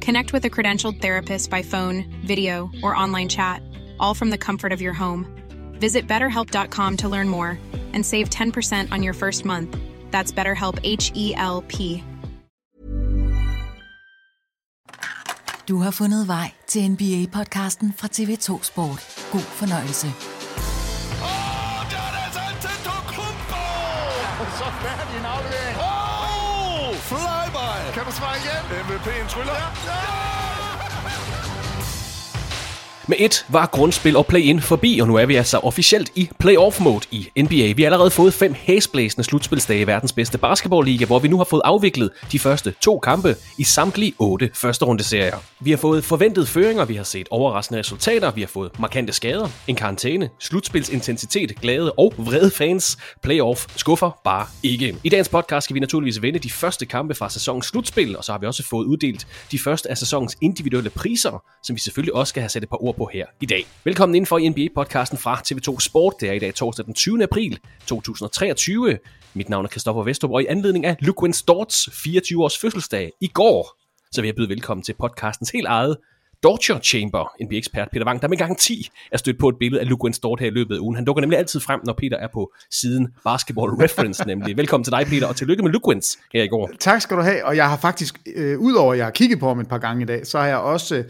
Connect with a credentialed therapist by phone, video, or online chat, all from the comfort of your home. Visit betterhelp.com to learn more and save 10% on your first month. That's BetterHelp H E L P. Du har fundet vej til NBA-podcasten fra TV2 Sport. God fornøjelse. Flyby! Kan du svare igen? MVP'en tryller. Ja! Med et var grundspil og play-in forbi, og nu er vi altså officielt i playoff-mode i NBA. Vi har allerede fået fem hæsblæsende slutspilsdage i verdens bedste basketballliga, hvor vi nu har fået afviklet de første to kampe i samtlige otte første runde serier. Vi har fået forventede føringer, vi har set overraskende resultater, vi har fået markante skader, en karantæne, slutspilsintensitet, glade og vrede fans. Playoff skuffer bare ikke. I dagens podcast skal vi naturligvis vende de første kampe fra sæsonens slutspil, og så har vi også fået uddelt de første af sæsonens individuelle priser, som vi selvfølgelig også skal have sat et par ord på her i dag. Velkommen indenfor i NBA-podcasten fra TV2 Sport. Det er i dag torsdag den 20. april 2023. Mit navn er Kristoffer Vestrup, og i anledning af Luke Storts 24-års fødselsdag i går, så vil jeg byde velkommen til podcastens helt eget Torture Chamber, NBA-ekspert Peter Wang, der med gang 10 er stødt på et billede af Luke Stort her i løbet af ugen. Han dukker nemlig altid frem, når Peter er på siden Basketball Reference, nemlig. Velkommen til dig, Peter, og tillykke med Luke her i går. Tak skal du have, og jeg har faktisk, øh, udover at jeg har kigget på ham et par gange i dag, så har jeg også, øh,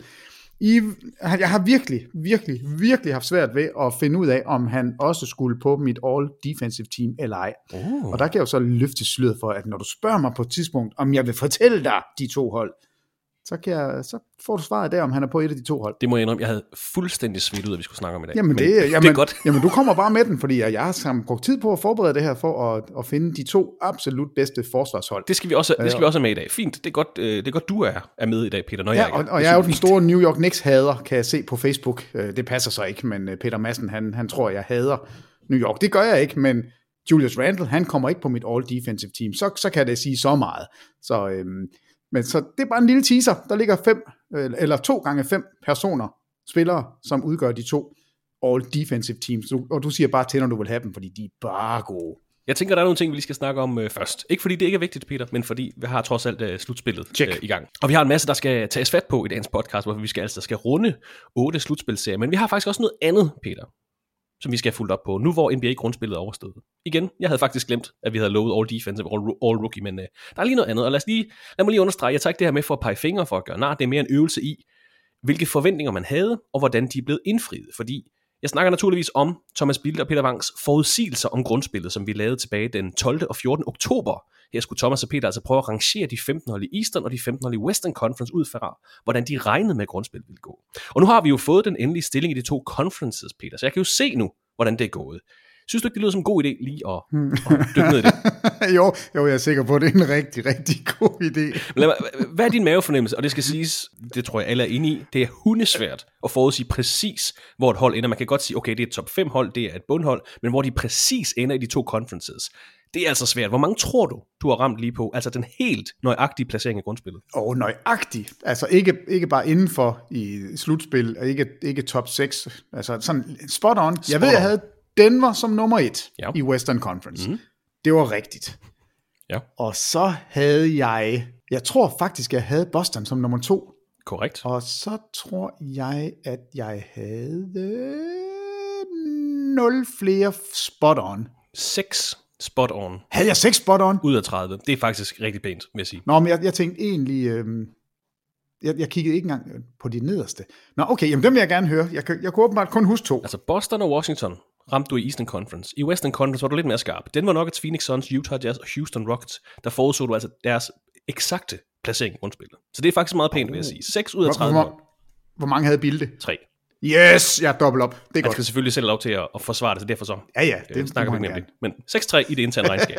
i, jeg har virkelig, virkelig, virkelig haft svært ved at finde ud af, om han også skulle på mit all-defensive team eller ej. Oh. Og der kan jeg jo så løfte sløret for, at når du spørger mig på et tidspunkt, om jeg vil fortælle dig de to hold, så, kan jeg, så får du svaret der, om han er på et af de to hold. Det må jeg indrømme, jeg havde fuldstændig svidt ud, at vi skulle snakke om i dag. Jamen, det, Men, jamen, det er godt. jamen, du kommer bare med den, fordi jeg har sammen brugt tid på at forberede det her, for at, at finde de to absolut bedste forsvarshold. Det skal vi også, det skal vi også have med i dag. Fint, det er godt, øh, det er godt du er, er med i dag, Peter, når ja, jeg er og, og jeg er jo den store New York Knicks-hader, kan jeg se på Facebook. Øh, Det passer så ikke, men øh, Peter Madsen, han, han tror, jeg hader New York. Det gør jeg ikke, men Julius Randle, han kommer ikke på mit all-defensive team. Så, så kan det sige så meget. Så, øhm, men så det er bare en lille teaser. Der ligger fem, øh, eller to gange fem personer, spillere, som udgør de to all-defensive teams. Du, og du siger bare til, når du vil have dem, fordi de er bare gode. Jeg tænker, der er nogle ting, vi lige skal snakke om øh, først. Ikke fordi det ikke er vigtigt, Peter, men fordi vi har trods alt øh, slutspillet øh, i gang. Og vi har en masse, der skal tages fat på i dagens podcast, hvor vi skal altså skal runde otte slutspilserier. Men vi har faktisk også noget andet, Peter, som vi skal have fulgt op på, nu hvor NBA-grundspillet er overstået. Igen, jeg havde faktisk glemt, at vi havde lovet all defensive, all, all rookie, men øh, der er lige noget andet, og lad, os lige, lad mig lige understrege, jeg tager ikke det her med for at pege fingre for at gøre nej, det er mere en øvelse i, hvilke forventninger man havde, og hvordan de er blevet indfriet, fordi jeg snakker naturligvis om Thomas Bilde og Peter Wangs forudsigelser om grundspillet, som vi lavede tilbage den 12. og 14. oktober. Her skulle Thomas og Peter altså prøve at rangere de 15 hold i Eastern og de 15 hold i Western Conference ud fra, hvordan de regnede med, at grundspillet ville gå. Og nu har vi jo fået den endelige stilling i de to conferences, Peter, så jeg kan jo se nu, hvordan det er gået. Synes du ikke, det lyder som en god idé lige at, at dykke ned i det? jo, jo, jeg er sikker på, at det er en rigtig, rigtig god idé. Lad mig, hvad er din mavefornemmelse? Og det skal siges, det tror jeg alle er inde i, det er hundesvært at forudsige præcis, hvor et hold ender. Man kan godt sige, okay, det er et top 5 hold, det er et bundhold, men hvor de præcis ender i de to conferences. Det er altså svært. Hvor mange tror du, du har ramt lige på? Altså den helt nøjagtige placering i grundspillet. Og oh, nøjagtig. Altså ikke, ikke bare indenfor i slutspil, og ikke, ikke top 6. Altså sådan spot on. Spot jeg ved, on. jeg havde Denver som nummer 1 ja. i Western Conference. Mm. Det var rigtigt. Ja. Og så havde jeg, jeg tror faktisk, jeg havde Boston som nummer 2. Korrekt. Og så tror jeg, at jeg havde 0 flere spot on. 6 spot on. Havde jeg 6 spot on? Ud af 30. Det er faktisk rigtig pænt, vil jeg sige. Nå, men jeg, jeg tænkte egentlig, øh, jeg, jeg kiggede ikke engang på de nederste. Nå, okay, jamen dem vil jeg gerne høre. Jeg, jeg kunne åbenbart kun huske to. Altså Boston og Washington ramte du i Eastern Conference. I Western Conference var du lidt mere skarp. Den var nok et Phoenix Suns, Utah Jazz og Houston Rockets, der forudså du altså deres eksakte placering i grundspillet. Så det er faktisk meget pænt, vil jeg sige. 6 ud af 30. Hvor, hvor, hvor mange havde Bilde? 3. Yes, jeg er dobbelt op. Det er Man godt. skal selvfølgelig selv lov til at, at forsvare det, så derfor så. Ja, ja, det, det snakker må vi han ikke om det. Men 6-3 i det interne regnskab.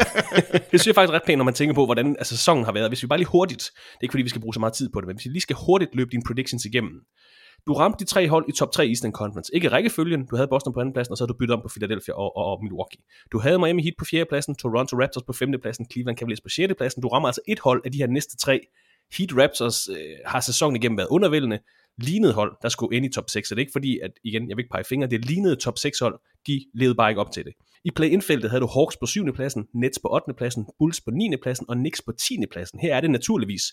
det synes jeg faktisk ret pænt, når man tænker på, hvordan altså, sæsonen har været. Hvis vi bare lige hurtigt, det er ikke fordi, vi skal bruge så meget tid på det, men hvis vi lige skal hurtigt løbe dine predictions igennem. Du ramte de tre hold i top 3 i Eastern Conference. Ikke rækkefølgen. Du havde Boston på andenpladsen, og så havde du byttet om på Philadelphia og, og, og Milwaukee. Du havde Miami Heat på fjerde pladsen, Toronto Raptors på femte pladsen, Cleveland Cavaliers på sjette pladsen. Du rammer altså et hold af de her næste tre. Heat Raptors øh, har sæsonen igennem været undervældende. Lignede hold, der skulle ind i top 6. Så det er ikke fordi, at igen, jeg vil ikke pege fingre, det lignede top 6 hold, de levede bare ikke op til det. I play-in-feltet havde du Hawks på 7. pladsen, Nets på 8. pladsen, Bulls på 9. pladsen og Knicks på 10. pladsen. Her er det naturligvis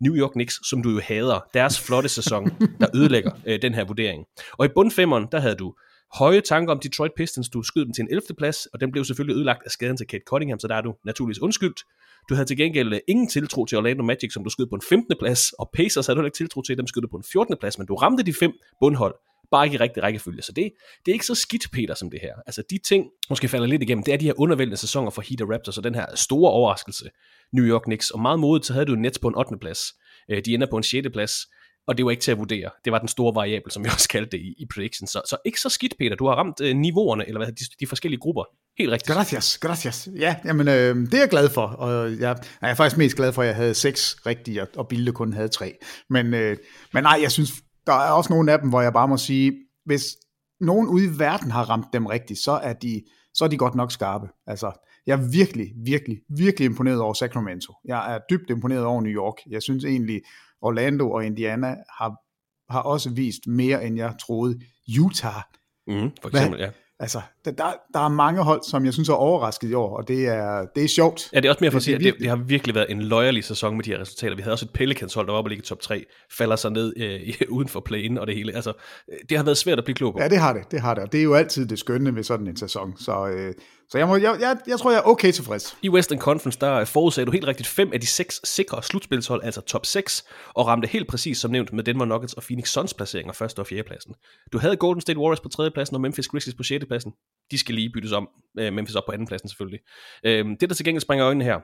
New York Knicks, som du jo hader, deres flotte sæson, der ødelægger øh, den her vurdering. Og i bundfemmeren, der havde du høje tanker om Detroit Pistons, du skød dem til en 11. plads, og den blev selvfølgelig ødelagt af skaden til Kate Cunningham, så der er du naturligvis undskyldt. Du havde til gengæld øh, ingen tiltro til Orlando Magic, som du skød på en 15. plads, og Pacers havde du ikke tiltro til, dem skød du på en 14. plads, men du ramte de fem bundhold, bare ikke i rigtig rækkefølge. Så det, det er ikke så skidt, Peter, som det her. Altså de ting, måske falder lidt igennem, det er de her undervældende sæsoner for Heat og Raptors, og den her store overraskelse, New York Knicks. Og meget modigt, så havde du Nets på en 8. plads. Øh, de ender på en 6. plads, og det var ikke til at vurdere. Det var den store variabel, som vi også kaldte det i, i prediction. Så, så ikke så skidt, Peter. Du har ramt øh, niveauerne, eller hvad de, de forskellige grupper. Helt rigtigt. Gracias, gracias. Ja, jamen, øh, det er jeg glad for, og jeg, jeg er faktisk mest glad for, at jeg havde seks rigtige, og- og Bilde kun havde tre. Men, øh, men nej, jeg synes, der er også nogle af dem, hvor jeg bare må sige, hvis nogen ude i verden har ramt dem rigtigt, så er de, så er de godt nok skarpe. Altså, jeg er virkelig, virkelig, virkelig imponeret over Sacramento. Jeg er dybt imponeret over New York. Jeg synes egentlig, Orlando og Indiana har, har også vist mere, end jeg troede. Utah, Mm, for eksempel, ja. Altså, der, der, er mange hold, som jeg synes er overrasket i år, og det er, det er sjovt. Ja, det er også mere for at sige, at det, det har virkelig været en løjerlig sæson med de her resultater. Vi havde også et Pelicans hold, der var oppe og ligge i top 3, falder sig ned øh, uden for play-in og det hele. Altså, det har været svært at blive klog på. Ja, det har det, det har det, og det er jo altid det skønne ved sådan en sæson. Så, øh, så jeg, må, jeg, jeg, jeg tror, jeg er okay tilfreds. I Western Conference, der øh, forudsagde du helt rigtigt fem af de seks sikre slutspilshold, altså top 6, og ramte helt præcis som nævnt med Denver Nuggets og Phoenix Suns placeringer første og fjerde pladsen. Du havde Golden State Warriors på tredje pladsen og Memphis Grizzlies på sjette pladsen. De skal lige byttes om. Øh, Memphis op på anden pladsen selvfølgelig. Øh, det, der til gengæld springer øjnene her,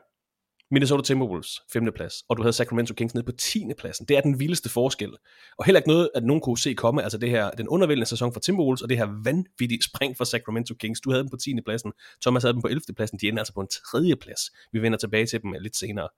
Minnesota Timberwolves, 5. plads, og du havde Sacramento Kings nede på 10. pladsen. Det er den vildeste forskel. Og heller ikke noget, at nogen kunne se komme, altså det her, den undervældende sæson for Timberwolves, og det her vanvittige spring for Sacramento Kings. Du havde dem på 10. pladsen, Thomas havde dem på 11. pladsen, de ender altså på en 3. plads. Vi vender tilbage til dem øh, lidt senere.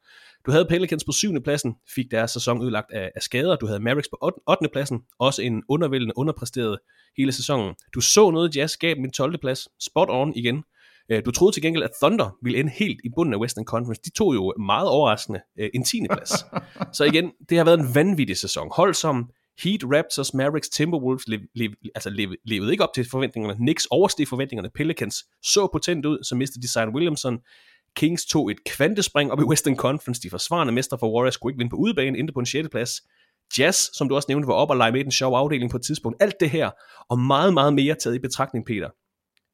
Du havde Pelicans på 7. pladsen, fik deres sæson ødelagt af, af skader. Du havde Mavericks på 8. 8. pladsen, også en undervældende, underpræsteret hele sæsonen. Du så noget, Jazz gav dem en 12. plads, spot on igen. Øh, Du troede til gengæld, at Thunder ville ende helt i bunden af Western Conference. De tog jo meget overraskende øh, en 10. plads. Så igen, det har været en vanvittig sæson. Hold som Heat, Raptors, Mavericks, Timberwolves lev, lev, altså lev, levede ikke op til forventningerne. Knicks oversteg forventningerne. Pelicans så potent ud, så mistede de Zion Williamson. Kings tog et kvantespring op i Western Conference. De forsvarende mestre for Warriors kunne ikke vinde på udebane, endte på en 6. plads. Jazz, som du også nævnte, var op og lege med i den sjove afdeling på et tidspunkt. Alt det her, og meget, meget mere taget i betragtning, Peter.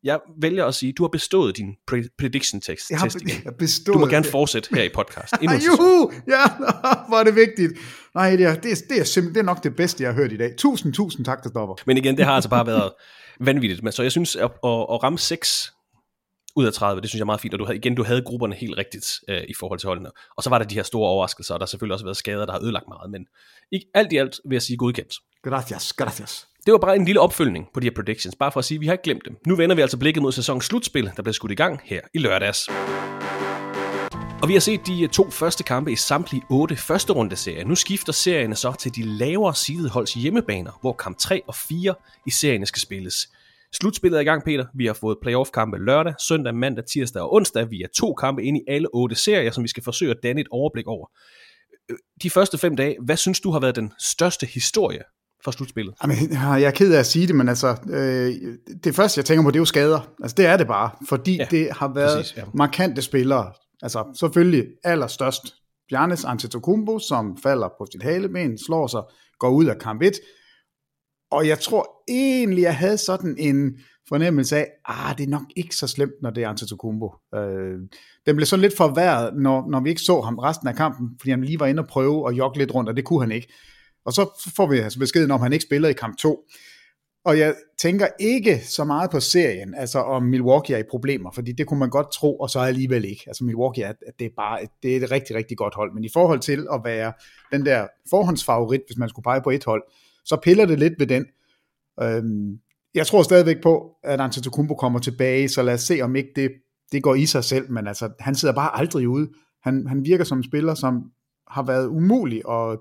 Jeg vælger at sige, du har bestået din pre- prediction tekst. Jeg har, test jeg har bestået. Du må gerne fortsætte her i podcast. Juhu! Ja, hvor er det vigtigt. Nej, det er, det, er, det, er simpelthen, det er nok det bedste, jeg har hørt i dag. Tusind, tusind tak, Christoffer. Men igen, det har altså bare været vanvittigt. Men så jeg synes, at, at, at ramme 6 ud af 30, det synes jeg er meget fint, og du havde, igen, du havde grupperne helt rigtigt øh, i forhold til holdene. Og så var der de her store overraskelser, og der har selvfølgelig også været skader, der har ødelagt meget, men i, alt i alt vil jeg sige godkendt. Gracias, gracias det var bare en lille opfølgning på de her predictions, bare for at sige, at vi har ikke glemt dem. Nu vender vi altså blikket mod sæsonens slutspil, der bliver skudt i gang her i lørdags. Og vi har set de eh, to første kampe i samtlige otte første runde serier. Nu skifter serierne så til de lavere sidede holds hjemmebaner, hvor kamp 3 og 4 i serierne skal spilles. Slutspillet er i gang, Peter. Vi har fået playoff-kampe lørdag, søndag, mandag, tirsdag og onsdag. Vi er to kampe ind i alle otte serier, som vi skal forsøge at danne et overblik over. Øh, de første fem dage, hvad synes du har været den største historie for slutspillet? Jamen, jeg er ked af at sige det, men altså, øh, det første, jeg tænker på, det er jo skader. Altså, det er det bare, fordi ja, det har været præcis, ja. markante spillere. Altså, selvfølgelig allerstørst Giannis Antetokounmpo, som falder på sit haleben, slår sig, går ud af kamp 1, og jeg tror egentlig, jeg havde sådan en fornemmelse af, ah, det er nok ikke så slemt, når det er Antetokounmpo. Øh, den blev sådan lidt forværret, når, når vi ikke så ham resten af kampen, fordi han lige var inde og prøve at jogge lidt rundt, og det kunne han ikke. Og så får vi altså beskeden om, han ikke spiller i kamp 2. Og jeg tænker ikke så meget på serien, altså om Milwaukee er i problemer, fordi det kunne man godt tro, og så alligevel ikke. Altså Milwaukee er, det er bare det er et rigtig, rigtig godt hold, men i forhold til at være den der forhåndsfavorit, hvis man skulle pege på et hold, så piller det lidt ved den. Øhm, jeg tror stadigvæk på, at Antetokounmpo kommer tilbage, så lad os se, om ikke det, det går i sig selv, men altså, han sidder bare aldrig ude. Han, han virker som en spiller, som har været umulig at,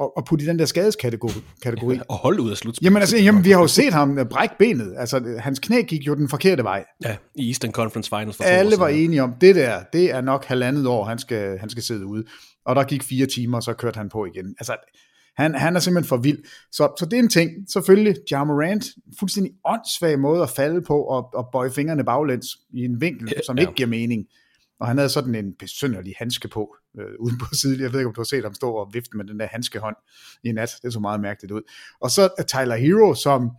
at, at putte i den der skadeskategori. Kategori. og holde ud af slutspillet. Jamen, altså, jamen, vi har jo set ham øh, brække benet. Altså, hans knæ gik jo den forkerte vej. Ja, i Eastern Conference Finals for Alle var enige om, det der, det er nok halvandet år, han skal, han skal sidde ude. Og der gik fire timer, og så kørte han på igen. Altså, han, han er simpelthen for vild. Så, så det er en ting. Selvfølgelig, Ja Morant, fuldstændig åndssvag måde at falde på og, og bøje fingrene baglæns i en vinkel, ja, som ikke giver mening. Og han havde sådan en besynderlig handske på, øh, uden på siden. Jeg ved ikke, om du har set ham stå og vifte med den der handskehånd i nat. Det så meget mærkeligt ud. Og så er Tyler Hero, som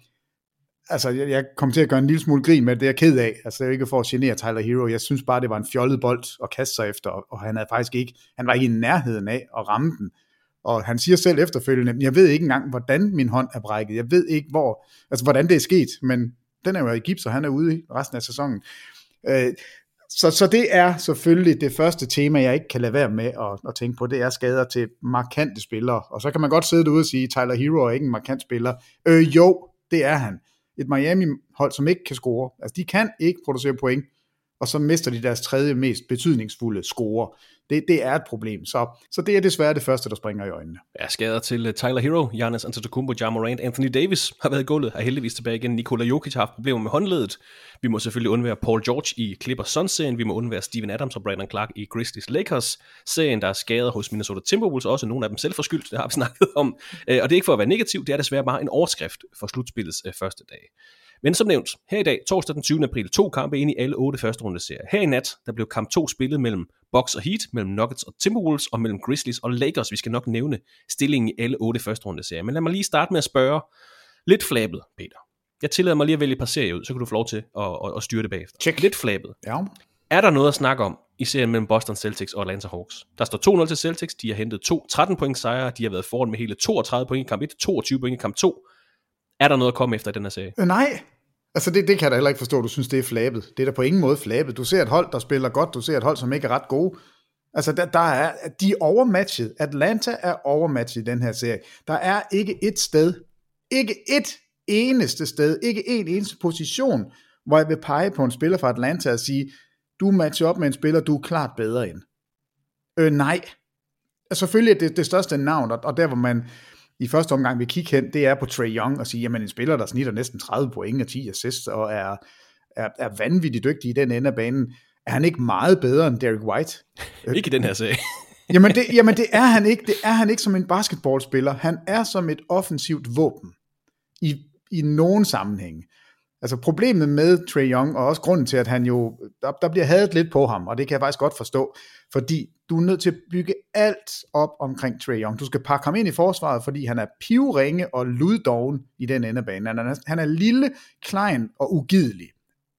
altså, jeg, jeg kom til at gøre en lille smule grin med det, jeg er ked af. Altså, det er ikke for at genere Tyler Hero. Jeg synes bare, det var en fjollet bold at kaste sig efter, og, og han havde faktisk ikke, han var ikke i nærheden af at ramme den. Og han siger selv efterfølgende, jeg ved ikke engang, hvordan min hånd er brækket. Jeg ved ikke, hvor, altså, hvordan det er sket, men den er jo i gips, og han er ude i resten af sæsonen. Øh, så, så det er selvfølgelig det første tema, jeg ikke kan lade være med at, at tænke på, det er skader til markante spillere. Og så kan man godt sidde derude og sige, Tyler Hero er ikke en markant spiller. Øh, jo, det er han. Et Miami-hold, som ikke kan score. Altså, de kan ikke producere point og så mister de deres tredje mest betydningsfulde score. Det, det er et problem, så, så det er desværre det første, der springer i øjnene. Ja, skader til øh, Tyler Hero, Giannis Antetokounmpo, Ja Morant, Anthony Davis har været i gulvet, er heldigvis tilbage igen. Nikola Jokic har haft problemer med håndledet. Vi må selvfølgelig undvære Paul George i Clippers Suns-serien. Vi må undvære Steven Adams og Brandon Clark i Grizzlies Lakers-serien. Der er skader hos Minnesota Timberwolves, også nogle af dem selv forskyldt, det har vi snakket om. Øh, og det er ikke for at være negativ, det er desværre bare en overskrift for slutspillets øh, første dag. Men som nævnt, her i dag, torsdag den 20. april, to kampe ind i alle otte første runde serier. Her i nat, der blev kamp 2 spillet mellem Bucks og Heat, mellem Nuggets og Timberwolves, og mellem Grizzlies og Lakers. Vi skal nok nævne stillingen i alle otte første runde serier. Men lad mig lige starte med at spørge, lidt flabet, Peter. Jeg tillader mig lige at vælge et par serier ud, så kan du få lov til at, at, at styre det bagefter. Check. Lidt flabet. Ja. Er der noget at snakke om i serien mellem Boston Celtics og Atlanta Hawks? Der står 2-0 til Celtics, de har hentet to 13 point sejre, de har været foran med hele 32 point i kamp 1, 22 point i kamp 2. Er der noget at komme efter i den her serie? Øh, nej, Altså det, det kan jeg da heller ikke forstå, du synes, det er flabet. Det er da på ingen måde flabet. Du ser et hold, der spiller godt, du ser et hold, som ikke er ret gode. Altså der, der er, de er overmatchet. Atlanta er overmatchet i den her serie. Der er ikke et sted, ikke et eneste sted, ikke en eneste position, hvor jeg vil pege på en spiller fra Atlanta og sige, du matcher op med en spiller, du er klart bedre end. Øh, nej. Altså, selvfølgelig er det det største navn, og der hvor man, i første omgang vil kigge hen, det er på Trey Young og sige, jamen en spiller, der snitter næsten 30 point og 10 assists og er, er, er vanvittigt dygtig i den ende af banen. Er han ikke meget bedre end Derek White? ikke i den her sag. jamen, det, jamen det er han ikke. Det er han ikke som en basketballspiller. Han er som et offensivt våben i, i nogen sammenhæng. Altså problemet med Trey Young, og også grunden til, at han jo, der, der bliver hadet lidt på ham, og det kan jeg faktisk godt forstå, fordi du er nødt til at bygge alt op omkring Trae Young. Du skal pakke ham ind i forsvaret, fordi han er pivringe og luddoven i den ende af banen. Han er, han er lille, klein og ugidelig.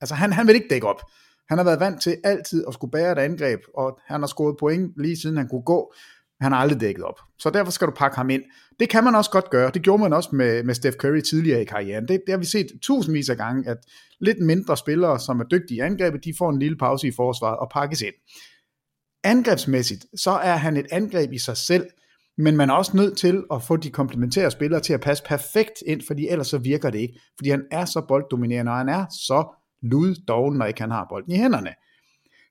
Altså han, han vil ikke dække op. Han har været vant til altid at skulle bære et angreb, og han har scoret point lige siden han kunne gå. Han har aldrig dækket op. Så derfor skal du pakke ham ind. Det kan man også godt gøre. Det gjorde man også med, med Steph Curry tidligere i karrieren. Det, det har vi set tusindvis af gange, at lidt mindre spillere, som er dygtige i angrebet, de får en lille pause i forsvaret og pakkes ind. Angrebsmæssigt, så er han et angreb i sig selv, men man er også nødt til at få de komplementære spillere til at passe perfekt ind, fordi ellers så virker det ikke. Fordi han er så bolddominerende, og han er så luddoven, når ikke han har bolden i hænderne.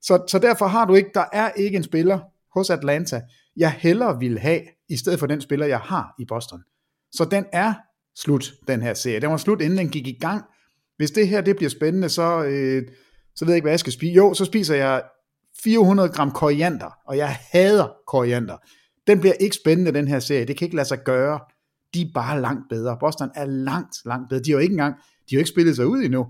Så, så derfor har du ikke, der er ikke en spiller hos Atlanta, jeg hellere vil have, i stedet for den spiller, jeg har i Boston. Så den er slut, den her serie. Den var slut, inden den gik i gang. Hvis det her det bliver spændende, så, øh, så ved jeg ikke, hvad jeg skal spise. Jo, så spiser jeg 400 gram koriander, og jeg hader koriander. Den bliver ikke spændende, den her serie. Det kan ikke lade sig gøre. De er bare langt bedre. Boston er langt, langt bedre. De har jo ikke engang, de har jo ikke spillet sig ud endnu.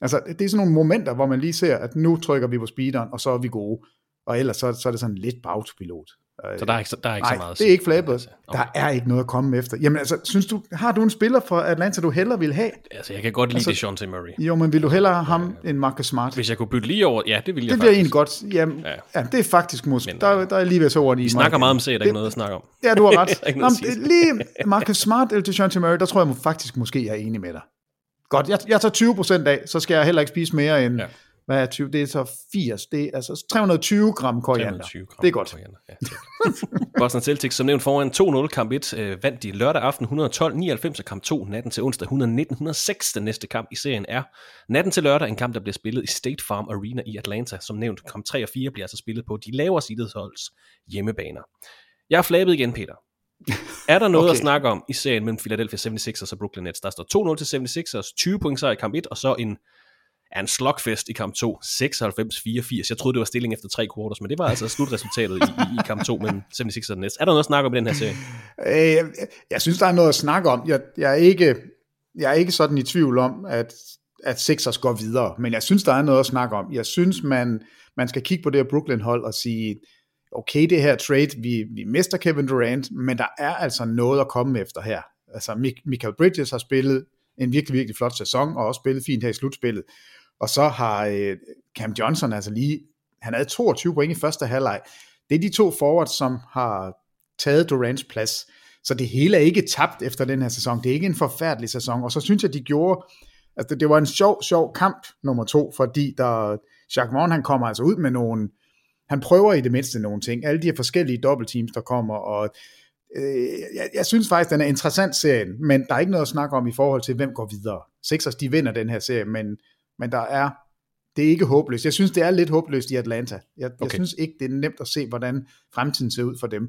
Altså, det er sådan nogle momenter, hvor man lige ser, at nu trykker vi på speederen, og så er vi gode. Og ellers så, så er det sådan lidt bagspilot. Så der er ikke, der er ikke Nej, så meget det er ikke flabet. Der er ikke noget at komme efter. Jamen altså, synes du, har du en spiller for Atlanta, du hellere vil have? Altså, jeg kan godt lide Altså- altså, Dejounte Murray. Jo, men vil du hellere have ham end Marcus Smart? Hvis jeg kunne bytte lige over, ja, det ville jeg Det bliver egentlig godt. Jamen, ja. Ja. ja. det er faktisk måske. Der, der er lige ved så ord i. Vi snakker meget om se, der er ikke noget at snakke om. Ja, du har ret. Men sige. lige Marcus Smart eller Dejounte Murray, der tror jeg må- faktisk måske, jeg er enig med dig. Godt, jeg, jeg tager 20% af, så skal jeg heller ikke spise mere end, ja. Hvad er 20? Det er så 80, det er altså 320 gram koriander. 320 gram det er godt. koriander, Ja, det er godt. Boston Celtics, som nævnt foran 2-0 kamp 1, øh, vandt de lørdag aften 112-99, og kamp 2 natten til onsdag 119-106. Den næste kamp i serien er natten til lørdag, en kamp, der bliver spillet i State Farm Arena i Atlanta. Som nævnt, kamp 3 og 4 bliver altså spillet på de lavere holds hjemmebaner. Jeg har flabet igen, Peter. Er der noget. Okay. at snakke om i serien mellem Philadelphia 76ers og Brooklyn Nets? Der står 2-0 til 76ers, 20 point sejr i kamp 1, og så en, er en slugfest i kamp 2, 96-84. Jeg troede, det var stilling efter tre quarters, men det var altså slutresultatet i, i, i kamp 2 mellem 76ers og Nets. Er der noget at snakke om i den her serie? Øh, jeg synes, der er noget at snakke om. Jeg, jeg, er, ikke, jeg er ikke sådan i tvivl om, at, at Sixers går videre, men jeg synes, der er noget at snakke om. Jeg synes, man, man skal kigge på det her Brooklyn-hold og sige, okay, det her trade, vi, vi mister Kevin Durant, men der er altså noget at komme efter her. Altså, Michael Bridges har spillet en virkelig, virkelig flot sæson, og også spillet fint her i slutspillet. Og så har øh, Cam Johnson altså lige, han havde 22 point i første halvleg. Det er de to forwards, som har taget Durants plads. Så det hele er ikke tabt efter den her sæson. Det er ikke en forfærdelig sæson. Og så synes jeg, de gjorde, altså det, det var en sjov, sjov kamp nummer to, fordi der, Jacques Vaughn, han kommer altså ud med nogle, han prøver i det mindste nogle ting. Alle de her forskellige dobbeltteams, der kommer, og øh, jeg, jeg synes faktisk, den er interessant serien, men der er ikke noget at snakke om i forhold til, hvem går videre. Sixers, de vinder den her serie, men, men der er, det er ikke håbløst. Jeg synes, det er lidt håbløst i Atlanta. Jeg, okay. jeg synes ikke, det er nemt at se, hvordan fremtiden ser ud for dem.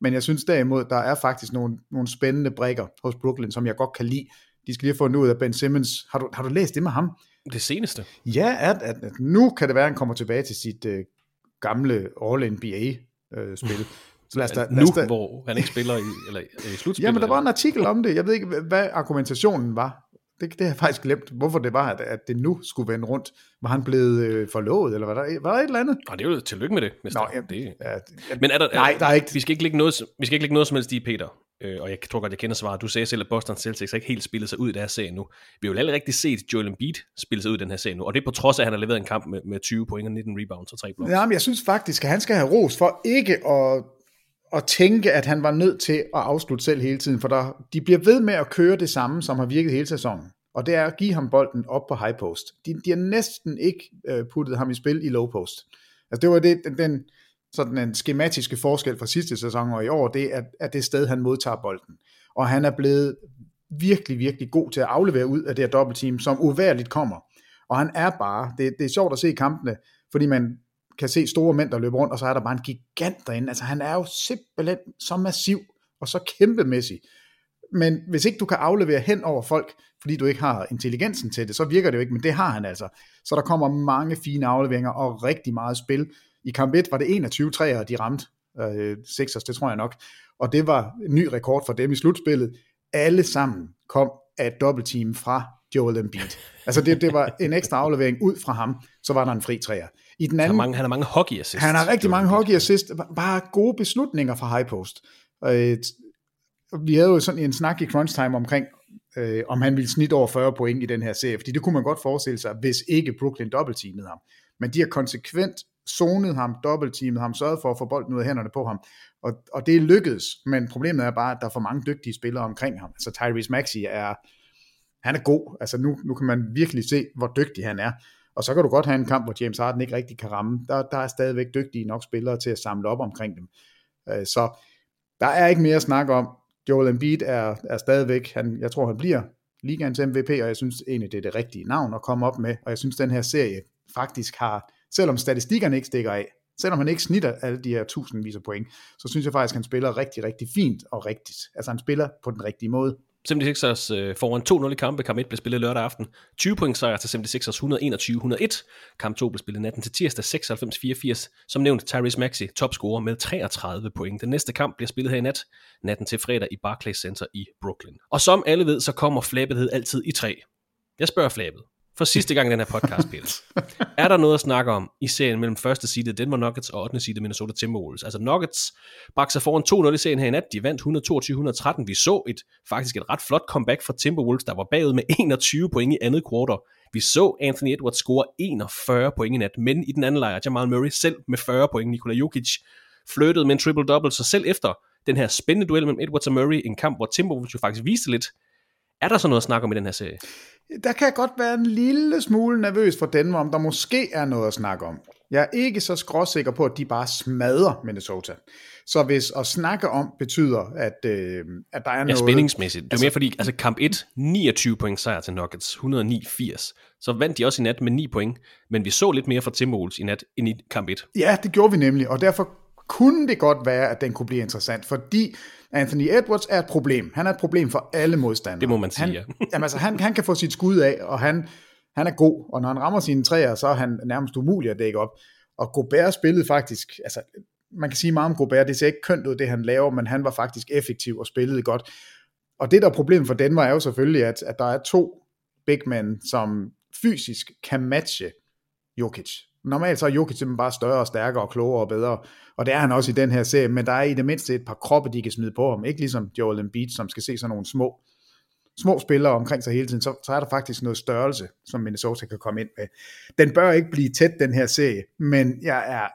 Men jeg synes derimod, der er faktisk nogle, nogle spændende brækker hos Brooklyn, som jeg godt kan lide. De skal lige have fundet ud af Ben Simmons. Har du, har du læst det med ham? Det seneste. Ja, at, at, at nu kan det være, at han kommer tilbage til sit øh, gamle All-NBA-spil. Så lad os da, lad Nu, os da, hvor han ikke spiller i, eller, i slutspillet. Jamen, der var en artikel om det. Jeg ved ikke, hvad- argumentationen var. Det, det har jeg faktisk glemt, hvorfor det var, at, at det nu skulle vende rundt. Var han blevet øh, forlovet, eller var der, var der et eller andet? Nå, det er jo tillykke med det. Hvis Nå, der, ja, det. ja, Men er der, Nej, der er ikke... Vi skal ikke lægge noget, vi skal ikke lægge noget som helst i, Peter. Øh, og jeg tror godt, jeg kender svaret. Du sagde selv, at Boston Celtics har ikke helt spillet sig ud i deres serie nu. Vi har jo aldrig rigtig set Joel Embiid spille sig ud i den her serie nu. Og det er på trods af, at han har leveret en kamp med, med 20 point og 19 rebounds og 3 blocks. Ja, men jeg synes faktisk, at han skal have ros for ikke at, at tænke, at han var nødt til at afslutte selv hele tiden, for der, de bliver ved med at køre det samme, som har virket hele sæsonen. Og det er at give ham bolden op på high post. De, de har næsten ikke øh, puttet ham i spil i low post. Altså det var det, den, den sådan en skematiske forskel fra sidste sæson og i år, det er, at det sted, han modtager bolden. Og han er blevet virkelig, virkelig god til at aflevere ud af det her dobbeltteam, som uværligt kommer. Og han er bare, det, det er sjovt at se kampene, fordi man kan se store mænd, der løber rundt, og så er der bare en gigant derinde. Altså han er jo simpelthen så massiv og så kæmpemæssig. Men hvis ikke du kan aflevere hen over folk, fordi du ikke har intelligensen til det, så virker det jo ikke, men det har han altså. Så der kommer mange fine afleveringer og rigtig meget spil. I kamp 1 var det 21 træer, de ramte. Øh, Sixers, det tror jeg nok. Og det var en ny rekord for dem i slutspillet. Alle sammen kom af et dobbeltteam fra Joel Embiid. Altså det, det var en ekstra aflevering ud fra ham, så var der en fri træer. I den Han har anden, mange, han har mange hockey assists. han har rigtig mange hockey assist, bare gode beslutninger fra high post. Øh, vi havde jo sådan en snak i crunch time omkring, øh, om han ville snit over 40 point i den her serie, fordi det kunne man godt forestille sig, hvis ikke Brooklyn dobbeltteamede ham. Men de har konsekvent zonet ham, dobbeltteamet ham, sørget for at få bolden ud af hænderne på ham, og, og det lykkedes, men problemet er bare, at der er for mange dygtige spillere omkring ham. Altså Tyrese Maxey er, han er god, altså nu, nu kan man virkelig se, hvor dygtig han er, og så kan du godt have en kamp, hvor James Harden ikke rigtig kan ramme. Der, der er stadigvæk dygtige nok spillere til at samle op omkring dem. Øh, Så der er ikke mere at snakke om. Joel Embiid er, er stadigvæk, han, jeg tror han bliver ligaens MVP, og jeg synes egentlig, det er det rigtige navn at komme op med, og jeg synes, den her serie faktisk har, selvom statistikkerne ikke stikker af, selvom han ikke snitter alle de her tusindvis af point, så synes jeg faktisk, han spiller rigtig, rigtig fint og rigtigt. Altså han spiller på den rigtige måde. 76ers øh, foran 2-0 i kampe. Kamp 1 blev spillet lørdag aften. 20 point sejr til 76ers 121-101. Kamp 2 blev spillet natten til tirsdag 96-84. Som nævnt, Tyrese Maxey topscorer med 33 point. Den næste kamp bliver spillet her i nat. Natten til fredag i Barclays Center i Brooklyn. Og som alle ved, så kommer flabethed altid i tre. Jeg spørger flabet for sidste gang i den her podcast, Peter. er der noget at snakke om i serien mellem første side Denver Nuggets og 8. side Minnesota Timberwolves? Altså Nuggets bragte sig foran 2-0 i serien her i nat. De vandt 122-113. Vi så et faktisk et ret flot comeback fra Timberwolves, der var bagud med 21 point i andet kvartal. Vi så Anthony Edwards score 41 point i nat, men i den anden lejr, Jamal Murray selv med 40 point. Nikola Jokic flyttede med en triple-double, så selv efter den her spændende duel mellem Edwards og Murray, en kamp, hvor Timberwolves jo faktisk viste lidt, er der så noget at snakke om i den her serie? Der kan godt være en lille smule nervøs for Denver, om der måske er noget at snakke om. Jeg er ikke så skråsikker på, at de bare smadrer Minnesota. Så hvis at snakke om betyder, at, øh, at der er ja, noget... spændingsmæssigt. Det er altså, mere fordi, altså kamp 1, 29 point sejr til Nuggets, 109-80. Så vandt de også i nat med 9 point, men vi så lidt mere fra Timberwolves i nat end i kamp 1. Ja, det gjorde vi nemlig, og derfor kunne det godt være, at den kunne blive interessant, fordi Anthony Edwards er et problem. Han er et problem for alle modstandere. Det må man sige, han, ja. jamen, altså, han, han kan få sit skud af, og han, han er god, og når han rammer sine træer, så er han nærmest umulig at dække op. Og Gobert spillede faktisk, altså man kan sige meget om Gobert, det ser ikke kønt ud, det han laver, men han var faktisk effektiv og spillede godt. Og det, der er problemet for Danmark, er jo selvfølgelig, at, at der er to big men, som fysisk kan matche Jokic. Normalt så er Jokic simpelthen bare større og stærkere og klogere og bedre, og det er han også i den her serie, men der er i det mindste et par kroppe, de kan smide på ham. Ikke ligesom Joel Embiid, som skal se sådan nogle små, små spillere omkring sig hele tiden, så, så er der faktisk noget størrelse, som Minnesota kan komme ind med. Den bør ikke blive tæt, den her serie, men jeg er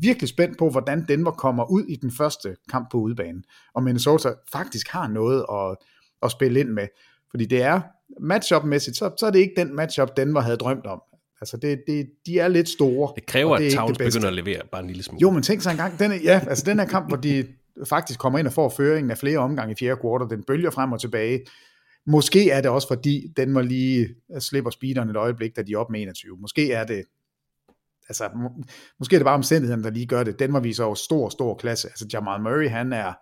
virkelig spændt på, hvordan Denver kommer ud i den første kamp på udebane, og Minnesota faktisk har noget at, at spille ind med, fordi det er matchup-mæssigt, så, så er det ikke den matchup, Denver havde drømt om. Altså, det, det, de er lidt store. Det kræver, det at Towns begynder at levere bare en lille smule. Jo, men tænk sig engang, den, ja, altså den her kamp, hvor de faktisk kommer ind og får føringen af flere omgange i fjerde kvartal, den bølger frem og tilbage. Måske er det også, fordi den må lige slipper speederen et øjeblik, da de er op med 21. Måske er det altså, må, måske er det bare omstændigheden, der lige gør det. Den må vise over stor, stor klasse. Altså Jamal Murray, han er,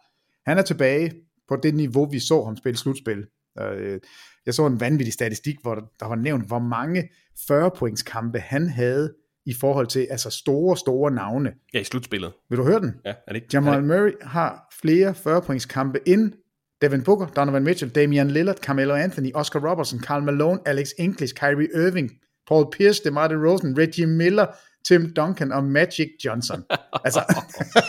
han er tilbage på det niveau, vi så ham spille slutspil. Øh, jeg så en vanvittig statistik, hvor der var nævnt, hvor mange 40-points kampe han havde i forhold til altså store, store navne. Ja, i slutspillet. Vil du høre den? Ja, er det ikke? Jamal er det? Murray har flere 40-points kampe end Devin Booker, Donovan Mitchell, Damian Lillard, Carmelo Anthony, Oscar Robertson, Karl Malone, Alex English, Kyrie Irving, Paul Pierce, DeMar DeRozan, Reggie Miller, Tim Duncan og Magic Johnson. altså,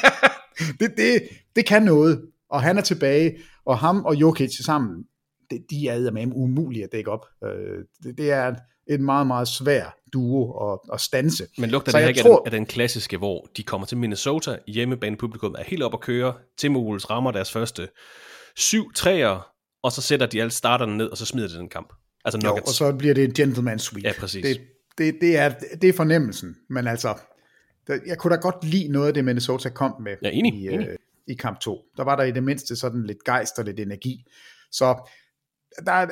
det, det, det kan noget, og han er tilbage, og ham og Jokic sammen, det, de er med umulige at dække op. Øh, det, det er en meget, meget svær duo at, at stanse. Men lugter det ikke tror, af, den, den klassiske, hvor de kommer til Minnesota, hjemmebanepublikum er helt op at køre, Timberwolves rammer deres første syv træer, og så sætter de alle starterne ned, og så smider de den kamp. Altså jo, og så bliver det en gentleman sweep. Ja, præcis. Det, det, det, er, det er fornemmelsen, men altså, jeg kunne da godt lide noget af det, Minnesota kom med ja, enig, i, enig. Øh, i kamp 2. Der var der i det mindste sådan lidt gejst og lidt energi. Så der er,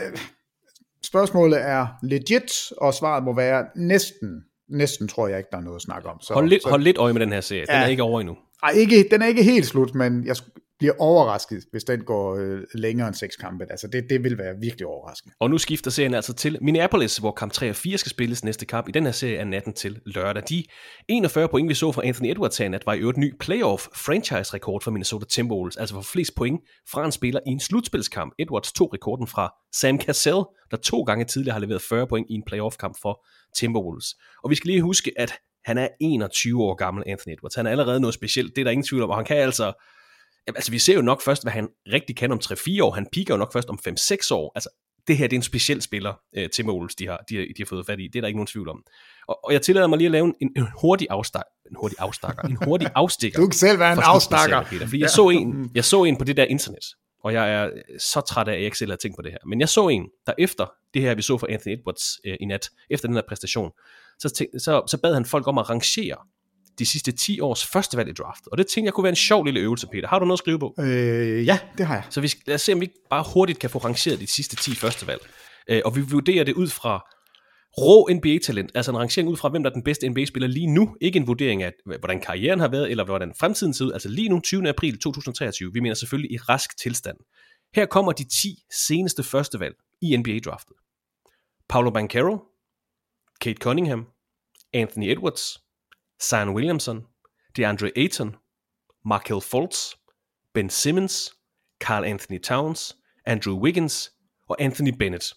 spørgsmålet er legit, og svaret må være næsten, næsten tror jeg ikke, der er noget at snakke om. Så, hold, lidt, så, hold lidt øje med den her serie, den ja, er ikke over endnu. Ej, ikke, den er ikke helt slut, men jeg bliver overrasket, hvis den går øh, længere end seks kampe. Altså det, det vil være virkelig overraskende. Og nu skifter serien altså til Minneapolis, hvor kamp 3 og 4 skal spilles næste kamp. I den her serie af natten til lørdag. De 41 point, vi så fra Anthony Edwards her nat, var i øvrigt ny playoff franchise-rekord for Minnesota Timberwolves, altså for flest point fra en spiller i en slutspilskamp. Edwards tog rekorden fra Sam Cassell, der to gange tidligere har leveret 40 point i en playoff-kamp for Timberwolves. Og vi skal lige huske, at han er 21 år gammel, Anthony Edwards. Han er allerede noget specielt, det er der ingen tvivl om, og han kan altså Jamen, altså, vi ser jo nok først, hvad han rigtig kan om 3-4 år. Han piker jo nok først om 5-6 år. Altså, det her det er en speciel spiller, øh, Tim Oles, de har, de, de har fået fat i. Det er der ikke nogen tvivl om. Og, og jeg tillader mig lige at lave en, en hurtig afstak, en hurtig afstakker, en hurtig afstikker. Du kan selv være en afstakker. Peter, fordi jeg, så en, jeg så en på det der internet, og jeg er så træt af, at jeg ikke selv har tænkt på det her. Men jeg så en, der efter det her, vi så for Anthony Edwards øh, i nat, efter den her præstation, så, tænk, så, så bad han folk om at rangere de sidste 10 års første valg i draftet. Og det tænkte jeg kunne være en sjov lille øvelse, Peter. Har du noget at skrive på? Øh, ja, det har jeg. Så vi skal, lad os se, om vi ikke bare hurtigt kan få rangeret de sidste 10 første valg. Øh, og vi vurderer det ud fra rå NBA-talent, altså en rangering ud fra, hvem der er den bedste NBA-spiller lige nu, ikke en vurdering af, hvordan karrieren har været, eller hvordan fremtiden ser ud, altså lige nu 20. april 2023, vi mener selvfølgelig i rask tilstand. Her kommer de 10 seneste førstevalg i NBA-draftet. Paolo Banchero, Kate Cunningham, Anthony Edwards, Zion Williamson, DeAndre Ayton, Markel Fultz, Ben Simmons, Carl Anthony Towns, Andrew Wiggins og Anthony Bennett.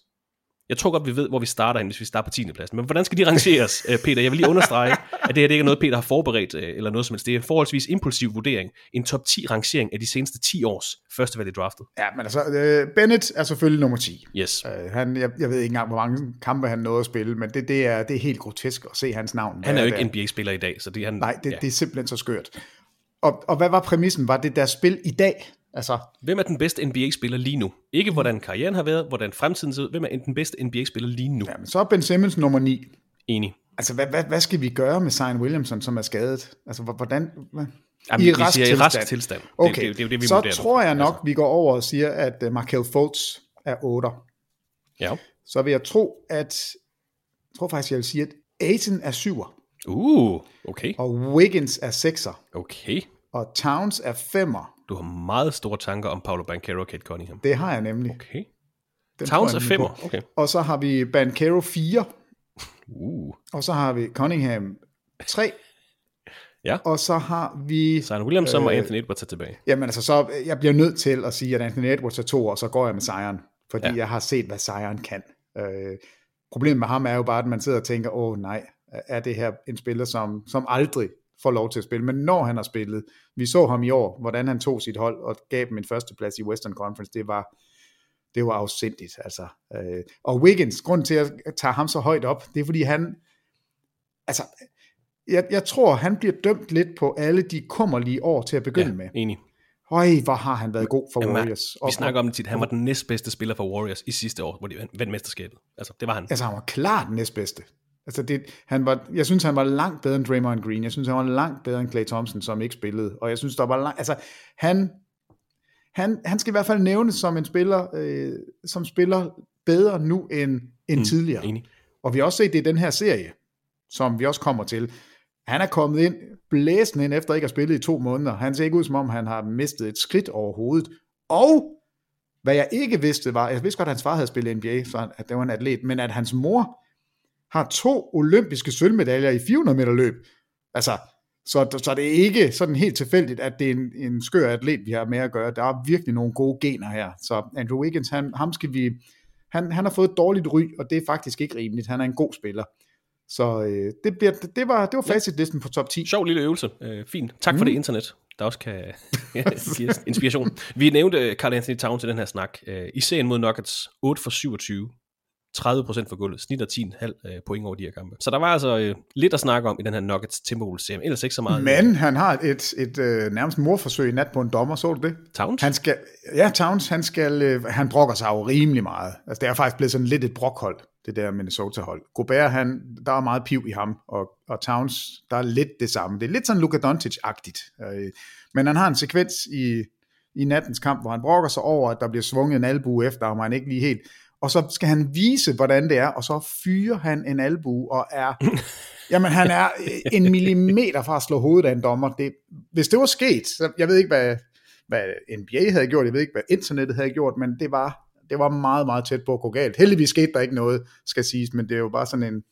Jeg tror godt, vi ved, hvor vi starter hen, hvis vi starter på 10. pladsen. Men hvordan skal de rangeres, øh, Peter? Jeg vil lige understrege, at det her det ikke er noget, Peter har forberedt, øh, eller noget som helst. Det er en forholdsvis impulsiv vurdering. En top 10 rangering af de seneste 10 års første valg i draftet. Ja, men altså, uh, Bennett er selvfølgelig nummer 10. Yes. Han, jeg, jeg ved ikke engang, hvor mange kampe han nåede at spille, men det, det, er, det er helt grotesk at se hans navn. Han er jo ikke NBA-spiller i dag, så det er han... Nej, det, ja. det er simpelthen så skørt. Og, og hvad var præmissen? Var det der spil i dag? Altså, hvem er den bedste NBA-spiller lige nu? Ikke hvordan karrieren har været, hvordan fremtiden ser ud. Hvem er den bedste NBA-spiller lige nu? Ja, men så er Ben Simmons nummer 9. Enig. Altså, hvad, hvad, hvad skal vi gøre med Zion Williamson, som er skadet? Altså, hvordan... Hvad? Jamen, I rask siger tilstand. i rask tilstand. Okay, det, det, det, det, det vi så vurderer tror jeg nok, altså. vi går over og siger, at uh, Markel Fultz er 8. Ja. Så vil jeg tro, at... Jeg tror faktisk, jeg vil sige, at Aiton er 7. Uh, okay. Og Wiggins er 6. Okay. Og Towns er 5. Du har meget store tanker om Paolo Banchero og Kate Cunningham. Det har jeg nemlig. Okay. Den Towns er femmer, okay. Og så har vi Banchero 4. Uh. Og så har vi Cunningham 3. Ja. Og så har vi... Zion Williamson øh, og Anthony Edwards er tilbage. Jamen altså, så jeg bliver nødt til at sige, at Anthony Edwards er to, og så går jeg med Zion. Fordi Ja. jeg har set, hvad Zion kan. Øh, problemet med ham er jo bare, at man sidder og tænker, åh nej, er det her en spiller, som, som aldrig får lov til at spille. Men når han har spillet, vi så ham i år, hvordan han tog sit hold og gav dem en førsteplads i Western Conference, det var, det var afsindigt. Altså. Øh, og Wiggins, grund til at tage ham så højt op, det er fordi han, altså, jeg, jeg tror, han bliver dømt lidt på alle de kummerlige år til at begynde Ja, med. enig. Høj, hvor har han været god for Jamen, Warriors. Vi snakker om det tit. Han var den næstbedste spiller for Warriors i sidste år, hvor de vandt mesterskabet. Altså, det var han. Altså, han var klart den næstbedste. Altså, det, han var, jeg synes, han var langt bedre end Draymond Green. Jeg synes, han var langt bedre end Clay Thompson, som ikke spillede. Og jeg synes, der var langt... Altså, han, han, han skal i hvert fald nævnes som en spiller, øh, som spiller bedre nu end, end mm, tidligere. Enig. Og vi har også set det i den her serie, som vi også kommer til. Han er kommet ind, blæsende ind, efter ikke at have spillet i to måneder. Han ser ikke ud, som om han har mistet et skridt overhovedet. Og hvad jeg ikke vidste var, jeg vidste godt, at hans far havde spillet NBA, så at det var en atlet, men at hans mor har to olympiske sølvmedaljer i 400 meter løb. Altså, så, så det er ikke sådan helt tilfældigt, at det er en, en skør atlet, vi har med at gøre. Der er virkelig nogle gode gener her. Så Andrew Wiggins, han, ham skal vi, han, han har fået et dårligt ry, og det er faktisk ikke rimeligt. Han er en god spiller. Så øh, det, bliver, det, var, det var facitlisten på top 10. Sjov lille øvelse. Øh, fint. Tak for Mm. det internet, der også kan give inspiration. Vi nævnte Carl Anthony Towns i den her snak. Øh, I serien mod Nuggets, 8 for 27. 30% for gulvet, snit og 10,5 øh, point over de her kampe. Så der var altså øh, lidt at snakke om i den her Nuggets Timberwolves serie, ellers ikke så meget. Men han har et, et øh, nærmest morforsøg i nat på en dommer, så du det? Towns? Han skal, ja, Towns, han, skal, øh, han brokker sig jo rimelig meget. Altså, det er faktisk blevet sådan lidt et brokhold, det der Minnesota-hold. Gobert, han, der er meget piv i ham, og, og Towns, der er lidt det samme. Det er lidt sådan Luka Doncic-agtigt. Øh, men han har en sekvens i, i nattens kamp, hvor han brokker sig over, at der bliver svunget en albu efter ham, og han ikke lige helt... Og så skal han vise, hvordan det er, og så fyrer han en albu, og er... Jamen, han er en millimeter fra at slå hovedet af en dommer. Det, hvis det var sket, så jeg ved ikke, hvad, hvad NBA havde gjort, jeg ved ikke, hvad internettet havde gjort, men det var, det var meget, meget tæt på at gå galt. Heldigvis skete der ikke noget, skal siges, men det er jo bare sådan en,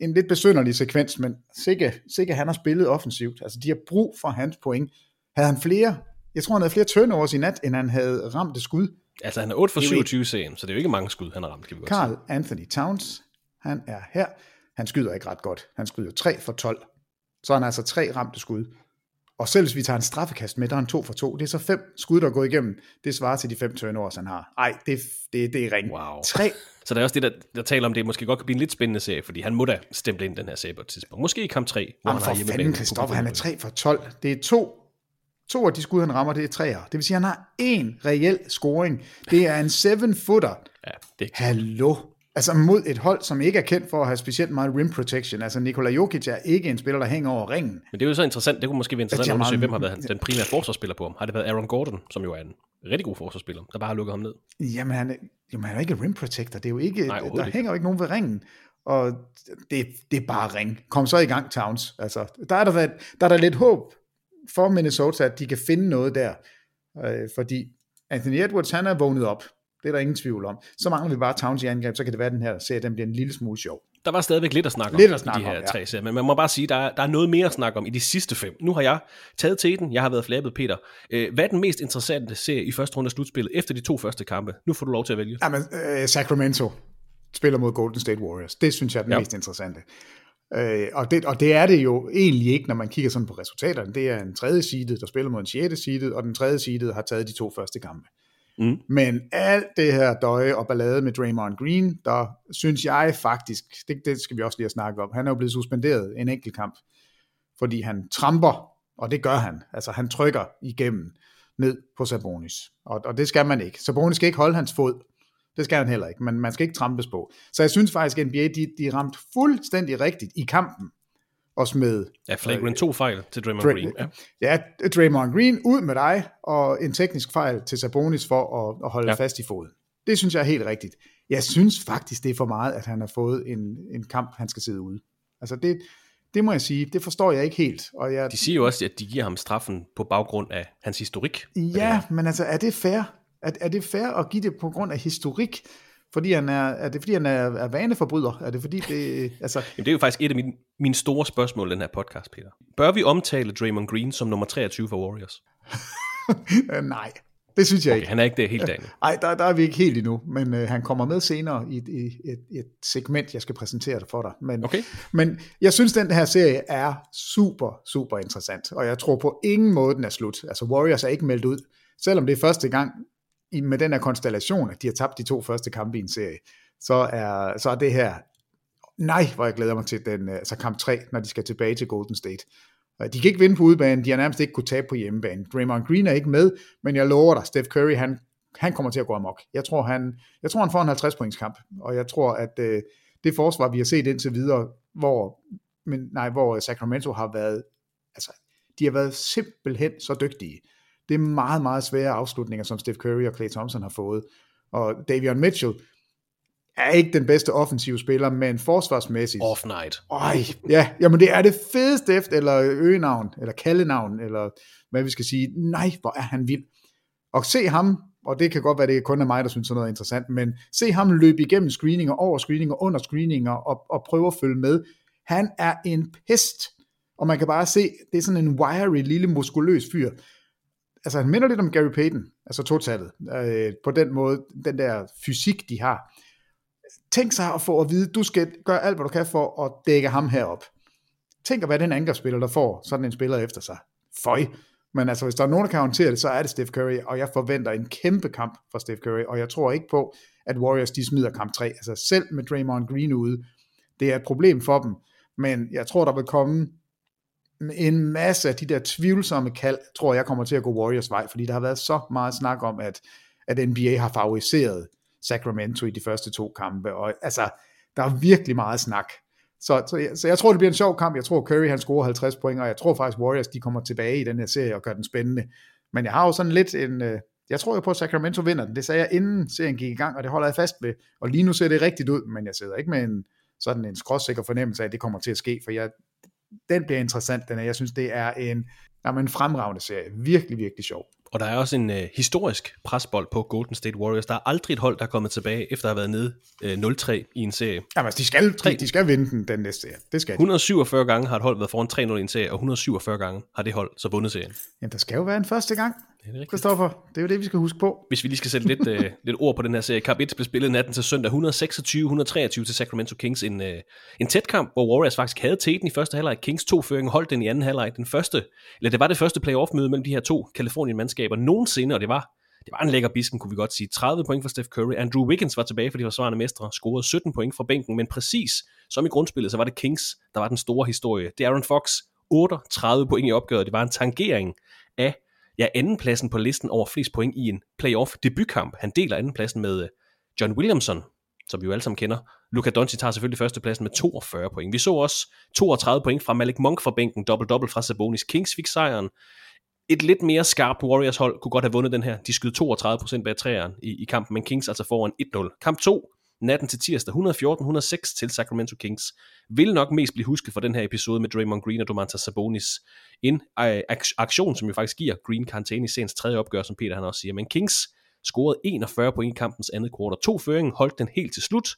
en lidt besynderlig sekvens, men sikke, sikke han har spillet offensivt. Altså, de har brug for hans point. Havde han flere, jeg tror, han havde flere turnovers i nat, end han havde ramt det skud. Altså, han er 8 for Det er jo 27 serien, så det er jo ikke mange skud, han har ramt, kan vi godt Carl sige. Anthony Towns, han er her. Han skyder ikke ret godt. Han skyder 3 for 12. Så han har altså tre ramte skud. Og selv hvis vi tager en straffekast med, der er han 2 for 2. Det er så fem skud, der er gået igennem. Det svarer til de fem turnovers, han har. Ej, det, det, det er ring. Wow. Tre. Så der er også det, der, der taler om, det måske godt kan blive en lidt spændende serie, fordi han må da stemple ind den her serie på et tidspunkt. Måske i kamp 3, hvor Jamen han har for hjemmebane. fanden, Christoffer, han er 3 for 12. Det er to, to af de skud, han rammer, det er træer. Det vil sige, at han har en reel scoring. Det er en 7-footer. Ja, det Hallo. Altså mod et hold, som ikke er kendt for at have specielt meget rim protection. Altså Nikola Jokic er ikke en spiller, der hænger over ringen. Men det er jo så interessant, det kunne måske være interessant Ja, at undersøge, hvem har været den primære forsvarsspiller på ham. Har det været Aaron Gordon, som jo er en rigtig god forsvarsspiller, der bare har lukket ham ned? Jamen han, er- jamen, han er jo ikke rim protector. Det er jo ikke, Nej, der ikke. hænger jo ikke nogen ved ringen. Og det, det er bare ring. Kom så i gang, Towns. Altså, der, er der, der er der lidt håb for Minnesota, at de kan finde noget der. Øh, fordi Anthony Edwards, han er vågnet op. Det er der ingen tvivl om. Så mangler vi bare Towns i angreb, så kan det være, at den her serie den bliver en lille smule sjov. Der var stadigvæk lidt at snakke om Lidt at snakke i de her om, ja. tre serier, men man må bare sige, der er, der er noget mere at snakke om i de sidste fem. Nu har jeg taget til den, jeg har været flabet, Peter. Øh, hvad er den mest interessante serie i første runde af slutspillet efter de to første kampe? Nu får du lov til at vælge. Jamen, øh, Sacramento spiller mod Golden State Warriors. Det synes jeg er den ja. mest interessante. Øh, og, det, og det er det jo egentlig ikke, når man kigger sådan på resultaterne. Det er en tredje seedet, der spiller mod en sjette seedet, og den tredje seedet har taget de to første kampe. Mm. Men alt det her døje og ballade med Draymond Green, der synes jeg faktisk, det, det skal vi også lige have snakket om, han er jo blevet suspenderet en enkelt kamp, fordi han tramper, og det gør han. Altså han trykker igennem ned på Sabonis, og, og det skal man ikke. Sabonis skal ikke holde hans fod, det skal han heller ikke, men man skal ikke trampes på. Så jeg synes faktisk, at NBA de, de ramte fuldstændig rigtigt i kampen, og smed Ja, flagrant to fejl til Draymond Dra- Green. Ja. Ja, Draymond Green ud med dig, og en teknisk fejl til Sabonis for at, at holde ja. fast i foden. Det synes jeg er helt rigtigt. Jeg synes faktisk, det er for meget, at han har fået en, en kamp, han skal sidde ude. Altså det, det må jeg sige, det forstår jeg ikke helt. Og jeg, De siger jo også, at de giver ham straffen på baggrund af hans historik. ja, men altså, er det fair? Er, er det fair at give det på grund af historik? Fordi han er, er det fordi, han er, er vaneforbryder? Er det fordi, det... Altså, Jamen, det er jo faktisk et af mine, mine store spørgsmål i den her podcast, Peter. Bør vi omtale Draymond Green som nummer 23 for Warriors? nej, det synes jeg Okay, ikke. han er ikke det helt derinde. Nej, der, der er vi ikke helt endnu, men øh, han kommer med senere i et, i et, et segment, jeg skal præsentere det for dig. Men, Okay. men jeg synes, den her serie er super, super interessant, og jeg tror på ingen måde, den er slut. Altså Warriors er ikke meldt ud, selvom det er første gang i, med den her konstellation, at de har tabt de to første kampe i en serie, så er, så er det her, nej, hvor jeg glæder mig til den, øh, altså kamp 3, når de skal tilbage til Golden State. Øh, de kan ikke vinde på udebane, de har nærmest ikke kunne tabe på hjemmebane. Draymond Green er ikke med, men jeg lover dig, Steph Curry, han, han kommer til at gå amok. Jeg tror, han, jeg tror, han får en 50 points kamp, og jeg tror, at øh, det forsvar, vi har set indtil videre, hvor, men, nej, hvor Sacramento har været, altså, de har været simpelthen så dygtige. Det er meget, meget svære afslutninger, som Steph Curry og Klay Thompson har fået. Og Davion Mitchell er ikke den bedste offensive spiller, men forsvarsmæssigt, Off night. Øj, ja, jamen det er det fedeste efter, eller øgenavn, eller kaldenavn, eller hvad vi skal sige. Nej, hvor er han vild. Og se ham, og det kan godt være, det kun er mig, der synes sådan noget er interessant, men se ham løbe igennem screeninger, over screeninger, under screeninger, og, og prøve at følge med. Han er en pest, og man kan bare se, det er sådan en wiry, lille, muskuløs fyr. Altså han minder lidt om Gary Payton, altså totallet, øh, på den måde, den der fysik, de har tænk sig at få at vide, du skal gøre alt, hvad du kan for at dække ham herop. Tænk at være den angrebsspiller, der får sådan en spiller efter sig. Føj. Men altså, hvis der er nogen, der kan håndtere det, så er det Steph Curry, og jeg forventer en kæmpe kamp fra Steph Curry, og jeg tror ikke på, at Warriors de smider kamp 3. Altså selv med Draymond Green ude, det er et problem for dem, men jeg tror, der vil komme en masse af de der tvivlsomme kald, tror jeg kommer til at gå Warriors vej, fordi der har været så meget snak om, at, at NBA har favoriseret Sacramento i de første to kampe, og altså, der er virkelig meget snak. Så, så, jeg, så jeg tror, det bliver en sjov kamp. Jeg tror, Curry han scorer 50 point, og jeg tror faktisk, Warriors de kommer tilbage i den her serie og gør den spændende. Men jeg har jo sådan lidt en... Øh, jeg tror jo på, at Sacramento vinder den. Det sagde jeg inden serien gik i gang, og det holder jeg fast ved. Og lige nu ser det rigtigt ud, men jeg sidder ikke med en sådan en skråsikker fornemmelse af, at det kommer til at ske, for jeg, den bliver interessant, den her. Jeg synes, det er en, jamen, en fremragende serie. Virkelig, virkelig sjov. Og der er også en øh, historisk presbold på Golden State Warriors. Der er aldrig et hold, der er kommet tilbage, efter at have været nede øh, 0-3 i en serie. Jamen, altså, de skal, de, de skal vinde den, den næste serie. Det skal de. 147 gange har et hold været foran 3-0 i en serie, og 147 gange har det hold så vundet serien. Jamen, der skal jo være en første gang, Det er rigtigt. Christoffer. Det er jo det, vi skal huske på. Hvis vi lige skal sætte lidt, øh, lidt ord på den her serie. Kamp 1 blev spillet natten til søndag 126-123 til Sacramento Kings. En, øh, en tæt kamp, hvor Warriors faktisk havde teten i første halvleg. Kings to føring holdt den i anden halvleg. Den første, eller det var det første playoff-møde mellem de her to Kalifornien-mandskaber nogensinde, og det var, det var en lækker bisken, kunne vi godt sige. 30 point for Steph Curry. Andrew Wiggins var tilbage for de forsvarende mestre, scorede 17 point fra bænken, men præcis som i grundspillet, så var det Kings, der var den store historie. Det er Aaron Fox, 38 point i opgøret. Det var en tangering af ja, andenpladsen på listen over flest point i en playoff debutkamp. Han deler andenpladsen med øh, John Williamson, som vi jo alle sammen kender. Luka Doncic tager selvfølgelig førstepladsen med 42 point. Vi så også 32 point fra Malik Monk fra bænken, dobbelt-dobbelt fra Sabonis. Kings fik sejren. Et lidt mere skarpt Warriors hold kunne godt have vundet den her. De skød 32% bag træeren i, i kampen, men Kings altså foran 1-0. Kamp 2, natten til tirsdag, 114-106 til Sacramento Kings, vil nok mest blive husket for den her episode med Draymond Green og Domantas Sabonis. En øh, aktion, som jo faktisk giver Green karantæne i seriens tredje opgør, som Peter han også siger. Men Kings scorede 41 point i kampens andet kvartal. To føringen holdt den helt til slut.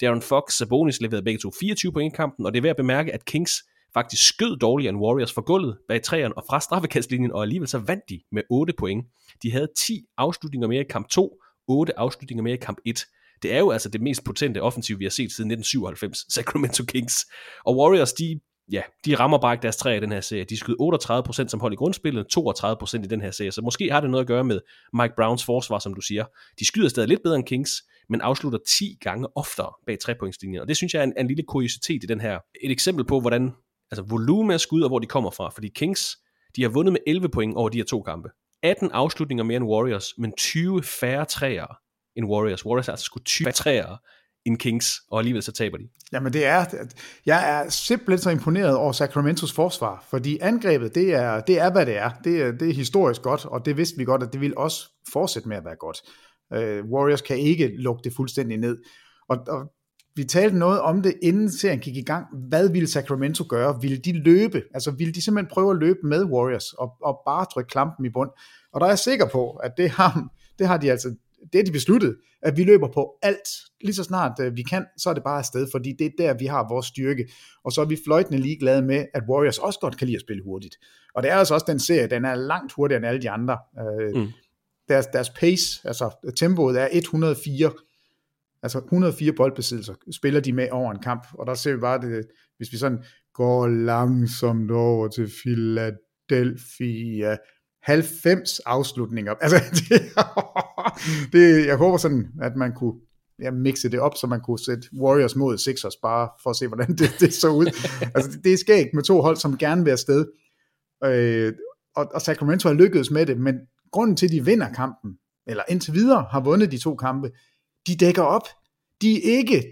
Darren Fox Sabonis leverede begge to 24 point i kampen, og det er værd at bemærke, at Kings faktisk skød dårligere end Warriors for gulvet bag træerne og fra straffekastlinjen, og alligevel så vandt de med 8 point. De havde 10 afslutninger mere i kamp 2, 8 afslutninger mere i kamp 1. Det er jo altså det mest potente offensiv, vi har set siden 1997, Sacramento Kings. Og Warriors, de, ja, de rammer bare ikke deres træ i den her serie. De skød 38% som hold i grundspillet, 32% i den her serie. Så måske har det noget at gøre med Mike Browns forsvar, som du siger. De skyder stadig lidt bedre end Kings, men afslutter 10 gange oftere bag trepointslinjen. Og det synes jeg er en, en lille kuriositet i den her. Et eksempel på, hvordan altså volumen af skud og hvor de kommer fra. Fordi Kings, de har vundet med 11 point over de her to kampe. 18 afslutninger mere end Warriors, men 20 færre træer end Warriors. Warriors har altså sgu 20 træer end Kings, og alligevel så taber de. Jamen det er, jeg er simpelthen så imponeret over Sacramentos forsvar, fordi angrebet, det er, det er hvad det er. Det er, det er historisk godt, og det vidste vi godt, at det vil også fortsætte med at være godt. Uh, Warriors kan ikke lukke det fuldstændig ned. Og, og vi talte noget om det, inden serien gik i gang. Hvad ville Sacramento gøre? Ville de løbe? Altså ville de simpelthen prøve at løbe med Warriors og, og bare trykke klampen i bund? Og der er jeg sikker på, at det har, det har de altså det er de besluttet, at vi løber på alt. Lige så snart uh, vi kan, så er det bare afsted, fordi det er der, vi har vores styrke. Og så er vi fløjtende ligeglade med, at Warriors også godt kan lide at spille hurtigt. Og det er altså også den serie, den er langt hurtigere end alle de andre. Uh, mm. deres, deres pace, altså tempoet er 104 Altså 104 boldbesiddelser spiller de med over en kamp, og der ser vi bare det, hvis vi sådan går langsomt over til Philadelphia, 90 afslutninger. Altså, det, det, jeg håber sådan, at man kunne ja, mixe det op, så man kunne sætte Warriors mod Sixers, bare for at se, hvordan det, det så ud. altså, det, det er skægt med to hold, som gerne vil afsted. Øh, og, og Sacramento har lykkedes med det, men grunden til, at de vinder kampen, eller indtil videre har vundet de to kampe, de dækker op. De er ikke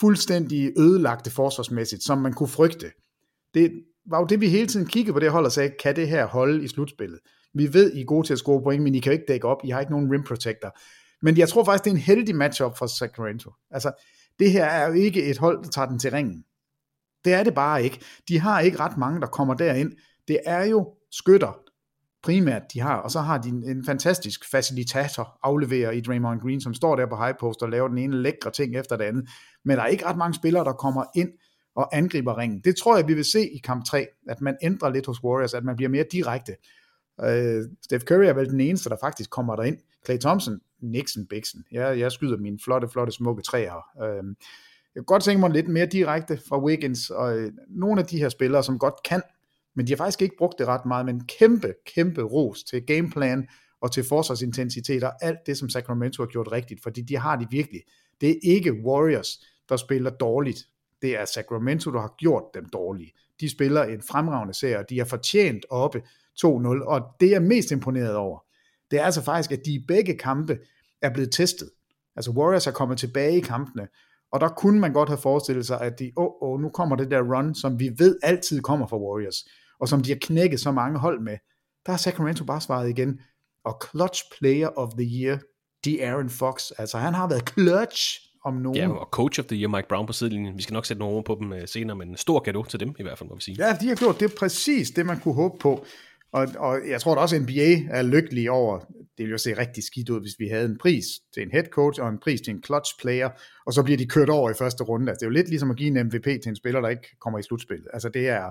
fuldstændig ødelagte forsvarsmæssigt, som man kunne frygte. Det var jo det, vi hele tiden kiggede på det hold og sagde, kan det her holde i slutspillet? Vi ved, I er gode til at score point, men I kan jo ikke dække op. I har ikke nogen rim protector. Men jeg tror faktisk, det er en heldig matchup for Sacramento. Altså, det her er jo ikke et hold, der tager den til ringen. Det er det bare ikke. De har ikke ret mange, der kommer derind. Det er jo skytter, primært de har, og så har de en, en fantastisk facilitator afleverer i Draymond Green, som står der på high post og laver den ene lækre ting efter det andet. Men der er ikke ret mange spillere, der kommer ind og angriber ringen. Det tror jeg, vi vil se i kamp 3, at man ændrer lidt hos Warriors, at man bliver mere direkte. Øh, Steph Curry er vel den eneste, der faktisk kommer derind. Clay Thompson, Nixon, Bixen. Jeg, jeg skyder mine flotte, flotte, smukke træer. Øh, jeg kan godt tænke mig lidt mere direkte fra Wiggins, og øh, nogle af de her spillere, som godt kan men de har faktisk ikke brugt det ret meget, men kæmpe, kæmpe ros til gameplan og til forsvarsintensitet og alt det, som Sacramento har gjort rigtigt, fordi de har det virkelig. Det er ikke Warriors, der spiller dårligt. Det er Sacramento, der har gjort dem dårlige. De spiller en fremragende serie, og de har fortjent oppe 2-0, og det er mest imponeret over, det er altså faktisk, at de i begge kampe er blevet testet. Altså Warriors er kommet tilbage i kampene, og der kunne man godt have forestillet sig, at de, oh, oh, nu kommer det der run, som vi ved altid kommer fra Warriors og som de har knækket så mange hold med, der har Sacramento bare svaret igen. Og clutch player of the year, de Aaron Fox. Altså han har været clutch om nogen. Ja, og coach of the year, Mike Brown på sidelinjen. Vi skal nok sætte nogle ord på dem øh, senere, men en stor gave til dem i hvert fald, må vi sige. Ja, de har gjort det præcis det, man kunne håbe på. Og, og jeg tror at også, at NBA er lykkelig over, det ville jo se rigtig skidt ud, hvis vi havde en pris til en head coach og en pris til en clutch player, og så bliver de kørt over i første runde. Altså, det er jo lidt ligesom at give en MVP til en spiller, der ikke kommer i slutspillet. Altså det er,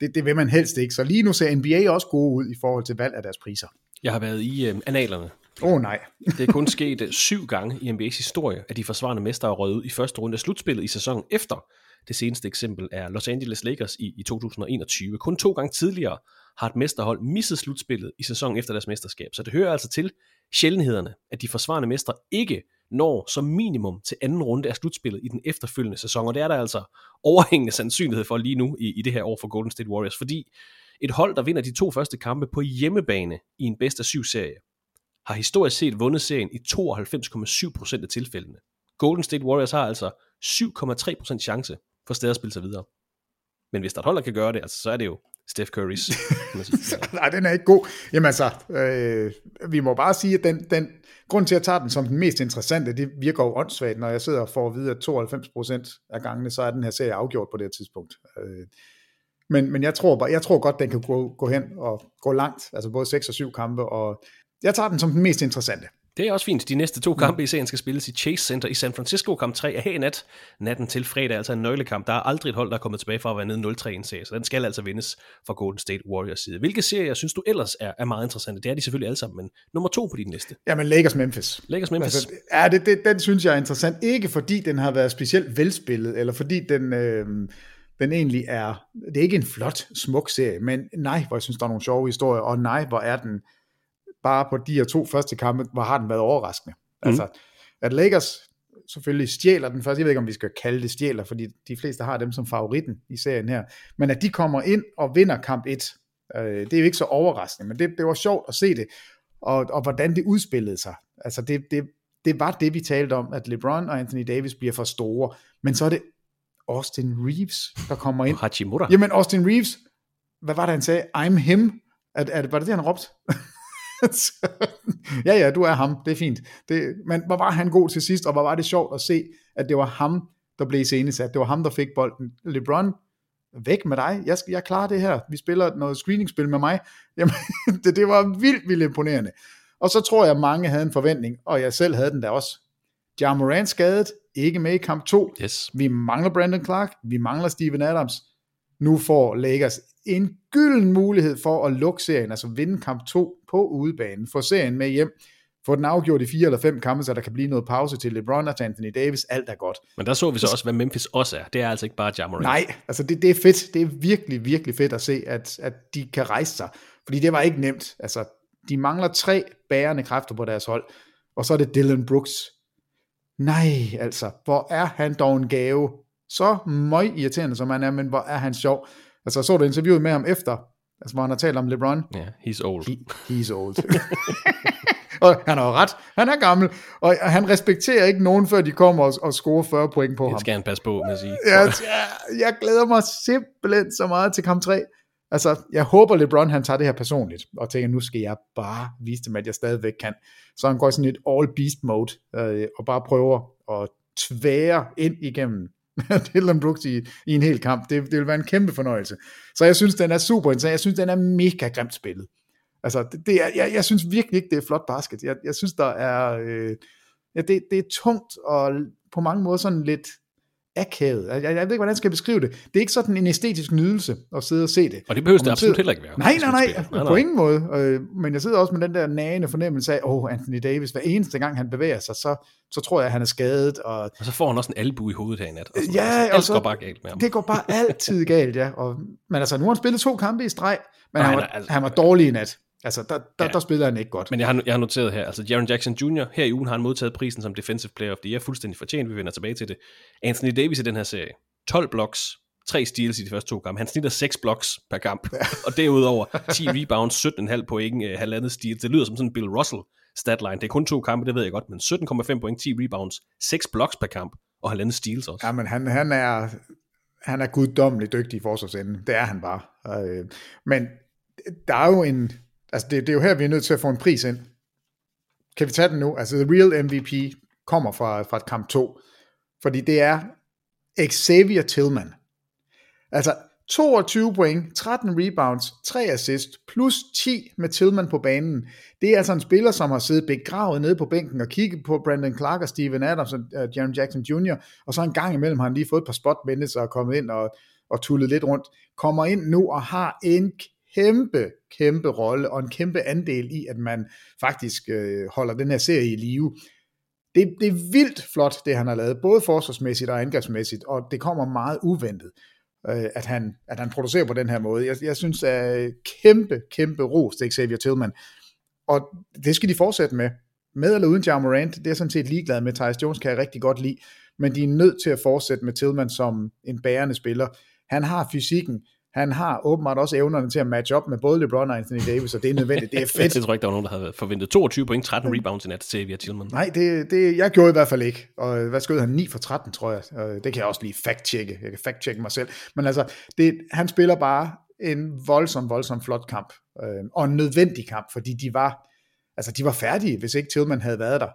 det, det vil man helst ikke. Så lige nu ser NBA også gode ud i forhold til valg af deres priser. Jeg har været i øh, analerne. Åh oh, nej. det er kun sket øh, syv gange i NBA's historie, at de forsvarende mestre er røget ud i første runde af slutspillet i sæsonen efter. Det seneste eksempel er Los Angeles Lakers i, i 2021. Kun to gange tidligere har et mesterhold misset slutspillet i sæsonen efter deres mesterskab. Så det hører altså til sjældenhederne, at de forsvarende mestre ikke når som minimum til anden runde af slutspillet i den efterfølgende sæson, og det er der altså overhængende sandsynlighed for lige nu i, i det her år for Golden State Warriors, fordi et hold, der vinder de to første kampe på hjemmebane i en bedst af syv serie, har historisk set vundet serien i 92,7% af tilfældene. Golden State Warriors har altså 7,3% chance få stadig at spille sig videre. Men hvis der er et hold, der kan gøre det, altså, så er det jo Steph Curry's. Nej, den er ikke god. Jamen altså, øh, vi må bare sige, at den, den grund til, at jeg tager den som den mest interessante, det virker jo åndssvagt, når jeg sidder og får at vide, at 92% af gangene, så er den her serie afgjort på det her tidspunkt. Øh, men, men jeg tror, bare, jeg tror godt, den kan gå, gå hen og gå langt, altså både 6 og 7 kampe, og jeg tager den som den mest interessante. Det er også fint. De næste to kampe i serien skal spilles i Chase Center i San Francisco. Kamp 3 er her i nat. Natten til fredag, altså en nøglekamp. Der er aldrig et hold, der er kommet tilbage fra at være nede 0-3 i en serie, så den skal altså vindes fra Golden State Warriors side. Hvilke serier synes du ellers er, er meget interessante? Det er de selvfølgelig alle sammen, men nummer to på din liste. Jamen Lakers Memphis. Lakers Memphis. Altså, ja, det, det, den synes jeg er interessant. Ikke fordi den har været specielt velspillet, eller fordi den... Øh, den egentlig er, det er ikke en flot, smuk serie, men nej, hvor jeg synes, der er nogle sjove historier, og nej, hvor er den, bare på de her to første kampe, hvor har den været overraskende. Mm. Altså, at Lakers selvfølgelig stjæler den første, jeg ved ikke, om vi skal kalde det stjæler, fordi de fleste har dem som favoritten i serien her, men at de kommer ind og vinder kamp 1, øh, det er jo ikke så overraskende, men det, det var sjovt at se det, og, og hvordan det udspillede sig. Altså, det, det, det var det, vi talte om, at LeBron og Anthony Davis bliver for store, men så er det Austin Reeves, der kommer ind. Hachimura. Jamen, Austin Reeves, hvad var det, han sagde? I'm him. Er, er, var det det, han råbte? ja, ja, du er ham, det er fint. Det, men hvor var han god til sidst, og hvor var det sjovt at se, at det var ham, der blev iscenesat. Det var ham, der fik bolden. LeBron, væk med dig. Jeg, jeg klarer det her. Vi spiller noget screeningspil med mig. Jamen, det, det var vildt, vildt imponerende. Og så tror jeg, mange havde en forventning, og jeg selv havde den da også. Ja Morant skadet, ikke med i kamp 2. Yes. Vi mangler Brandon Clark, vi mangler Steven Adams. Nu får Lakers en gylden mulighed for at lukke serien, altså vinde kamp 2 på udebanen, få serien med hjem, få den afgjort i fire eller fem kampe, så der kan blive noget pause til LeBron og Anthony Davis, alt er godt. Men der så vi så også, hvad Memphis også er. Det er altså ikke bare Jamorant. Nej, altså det, det er fedt. Det er virkelig, virkelig fedt at se, at, at de kan rejse sig. Fordi det var ikke nemt. Altså, de mangler tre bærende kræfter på deres hold, og så er det Dylan Brooks. Nej, altså, hvor er han dog en gave. Så møg irriterende som han er, men hvor er han sjov. Altså, så du interviewet med ham efter, altså, hvor han har talt om LeBron. Ja, yeah, he's old. He, he's old. og han har ret. Han er gammel, og han respekterer ikke nogen, før de kommer og, og scorer 40 point på ham. Det skal han passe på med at sige. Ja, jeg, jeg glæder mig simpelthen så meget til kamp 3. Altså, jeg håber LeBron, han tager det her personligt, og tænker, nu skal jeg bare vise dem, at jeg stadigvæk kan. Så han går i sådan et all beast mode, øh, og bare prøver at tvære ind igennem Dylan Brooks i, i en hel kamp. Det, det vil være en kæmpe fornøjelse. Så jeg synes, den er super interessant. Jeg synes, den er mega grimt spillet. Altså, det, det er, jeg, jeg synes virkelig ikke, det er flot basket. Jeg, jeg synes, der er... Øh, ja, det, det er tungt og på mange måder sådan lidt akavet. Jeg, jeg, jeg ved ikke, hvordan jeg skal beskrive det. Det er ikke sådan en æstetisk nydelse at sidde og se det. Og det behøver det absolut sidder... heller ikke være. Nej, nej, nej, nej, på ingen måde. Øh, men jeg sidder også med den der nagende fornemmelse af, åh, oh, Anthony Davis, hver eneste gang han bevæger sig, så, så tror jeg, at han er skadet. Og, og så får han også en albu i hovedet her i nat. Og ja, altså, og så, går bare galt med ham. Det går bare altid galt, ja. Og, men altså, nu har han spillet to kampe i streg, men Nej, han, var, nej, altså- han var dårlig i nat. Altså, der, der, Ja. der spiller han ikke godt. Men jeg har, jeg har noteret her, altså Jaron Jackson Jr. her i ugen har han modtaget prisen som Defensive Player of the Year, fuldstændig fortjent, vi vender tilbage til det. Anthony Davis i den her serie, 12 blocks, 3 steals i de første to kampe. Han snitter 6 blocks per kamp, og derudover 10 rebounds, 17,5 point, øh, halvandet steal. Det lyder som sådan en Bill Russell statline. Det er kun to kampe, det ved jeg godt, men 17,5 point, 10 rebounds, 6 blocks per kamp, og halvandet steals også. Ja, men han, han er han er guddommelig dygtig i forsvarsenden. Det er han bare. Øh, men der er jo en... Altså, det, det er jo her, vi er nødt til at få en pris ind. Kan vi tage den nu? Altså, The Real MVP kommer fra, fra et kamp 2. Fordi det er Xavier Tillman. Altså, 22 point, 13 rebounds, 3 assist, plus 10 med Tillman på banen. Det er altså en spiller, som har siddet begravet nede på bænken og kigget på Brandon Clark og Steven Adams og uh, Jaron Jackson Jr., og så en gang imellem har han lige fået et par spot minutes og kommet ind og, og tullet lidt rundt. Kommer ind nu og har en kæmpe, kæmpe rolle og en kæmpe andel i, at man faktisk øh, holder den her serie i live. Det, det er vildt flot, det han har lavet, både forsvarsmæssigt og angrebsmæssigt, og det kommer meget uventet, øh, at, han, at han producerer på den her måde. Jeg, jeg synes, at øh, kæmpe, kæmpe ros til Xavier Tillman, og det skal de fortsætte med. Med eller uden Ja Morant, det er jeg sådan set ligeglad med. Tyus Jones kan jeg rigtig godt lide, men de er nødt til at fortsætte med Tillman som en bærende spiller. Han har fysikken, han har åbenbart også evnerne til at matche op med både LeBron og Anthony Davis, og det er nødvendigt. Det er fedt. jeg tror ikke, der var nogen, der havde forventet 22 point, 13 rebounds i nat til via Tillman. Nej, det, det, jeg gjorde i hvert fald ikke. Og hvad skød han? 9 for 13, tror jeg. Og det kan jeg også lige fact-checke. Jeg kan fact-checke mig selv. Men altså, det, han spiller bare en voldsom, voldsom flot kamp. Øh, og en nødvendig kamp, fordi de var, altså, de var færdige, hvis ikke Tillman havde været der.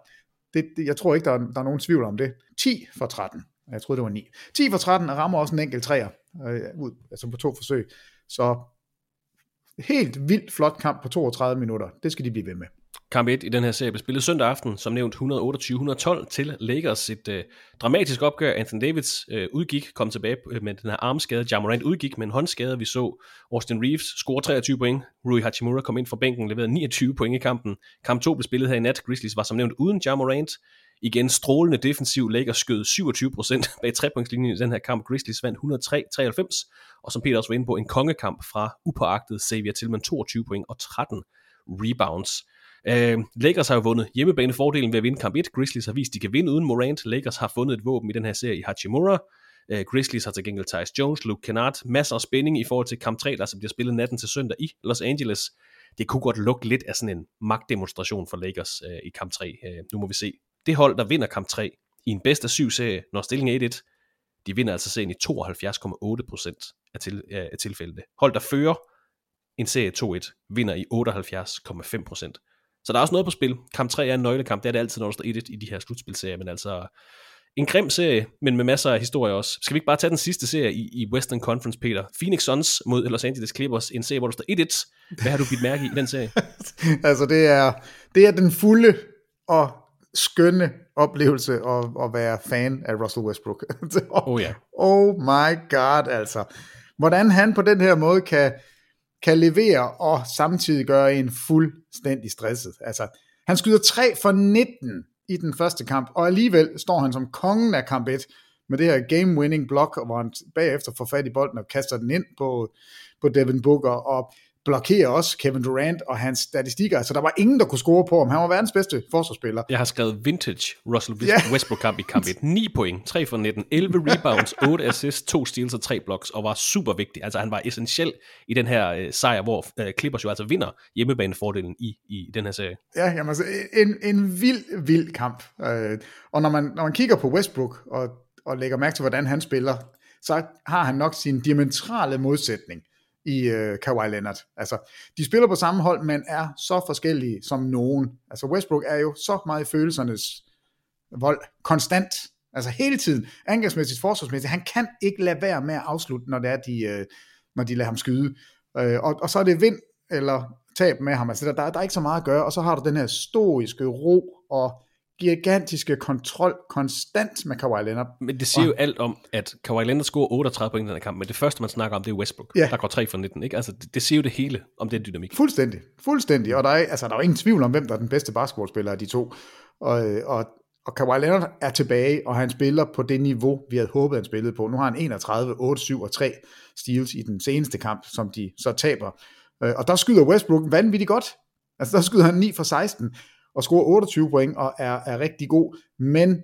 Det, det, jeg tror ikke, der er, der er nogen tvivl om det. 10 for 13. Jeg troede, det var 9. 10 for 13 rammer også en enkelt træer, øh, ud, altså på to forsøg. Så helt vildt flot kamp på 32 minutter. Det skal de blive ved med. Kamp 1 i den her serie blev spillet søndag aften, som nævnt 128-112 til Lakers. Et øh, dramatisk opgør. Anthony Davis øh, udgik, kom tilbage øh, med den her armskade. Jamorant udgik med en håndskade. Vi så Austin Reeves score 23 point. Rui Hachimura kom ind fra bænken, leverede 29 point i kampen. Kamp 2 blev spillet her i nat. Grizzlies var som nævnt uden Jamorant. Igen strålende defensiv. Lakers skød 27% bag trepointslinjen i den her kamp. Grizzlies vandt 103-93. Og som Peter også var inde på, en kongekamp fra upåagtet Xavier Tillman 22 point og 13 rebounds. Uh, Lakers har jo vundet hjemmebanefordelen ved at vinde kamp 1. Grizzlies har vist, at de kan vinde uden Morant. Lakers har fundet et våben i den her serie i Hachimura. Uh, Grizzlies har til gengæld Tyus Jones, Luke Kennard. Masser af spænding i forhold til kamp 3, der så bliver spillet natten til søndag i Los Angeles. Det kunne godt lukke lidt af sådan en magtdemonstration for Lakers uh, i kamp 3. Uh, øh, nu må vi se. Det hold, der vinder kamp 3 i en bedst af syv serie, når stillingen er 1-1, de vinder altså serien i 72,8% af, til, af tilfældene. Hold, der fører en serie 2-1, vinder i 78,5%. Så der er også noget på spil. Kamp 3 er en nøglekamp. Det er det altid, når der står 1 i de her slutspilserier. Men altså, en grim serie, men med masser af historie også. Skal vi ikke bare tage den sidste serie i, i Western Conference, Peter? Phoenix Suns mod Los Angeles Clippers. En serie, hvor der står 1-1. Hvad har du bidt mærke i, i den serie? altså, det er, det er den fulde og skønne oplevelse at, at være fan af Russell Westbrook. oh ja. Oh my god, altså. Hvordan han på den her måde kan kan levere og samtidig gøre en fuldstændig stresset. Altså, han skyder 3 for 19 i den første kamp, og alligevel står han som kongen af kamp 1 med det her game-winning block, hvor han bagefter får fat i bolden og kaster den ind på, på Devin Booker, og blokerer også Kevin Durant og hans statistikker. Så der var ingen, der kunne score på ham. Han var verdens bedste forsvarsspiller. Jeg har skrevet vintage Russell Westbrook kamp i kamp 1. 9 point, 3 for 19, 11 rebounds, 8 assists, 2 steals og 3 blocks, og var super vigtig. Altså han var essentiel i den her øh, sejr, hvor øh, Clippers jo altså vinder hjemmebanefordelen i, i den her serie. Ja, jamen, altså, en, en vild, vild kamp. Øh, og når man, når man kigger på Westbrook og, og lægger mærke til, hvordan han spiller, så har han nok sin diametrale modsætning i øh, Kawhi Leonard. Altså, de spiller på samme hold, men er så forskellige som nogen. Altså, Westbrook er jo så meget i følelsernes vold, konstant, altså hele tiden, angrebsmæssigt, forsvarsmæssigt, han kan ikke lade være med at afslutte, når det er, de, øh, når de lader ham skyde. Øh, og, og så er det vind eller tab med ham, altså der, der, der er ikke så meget at gøre, og så har du den her stoiske ro og gigantiske kontrol konstant med Kawhi Leonard. Men det siger og, jo alt om, at Kawhi Leonard scorer 38 point i den her kamp, men det første, man snakker om, det er Westbrook, ja. der går 3 for 19. Ikke? Altså, det, det siger jo det hele om den dynamik. Fuldstændig, fuldstændig. Og der er, altså, der er jo ingen tvivl om, hvem der er den bedste basketballspiller af de to. Og, og, og Kawhi Leonard er tilbage, og han spiller på det niveau, vi havde håbet, han spillede på. Nu har han 31, 8, 7 og 3 steals i den seneste kamp, som de så taber. Øh, og der skyder Westbrook vanvittigt godt. Altså der skyder han 9 for 16 og scorer 28 point og er, er rigtig god, men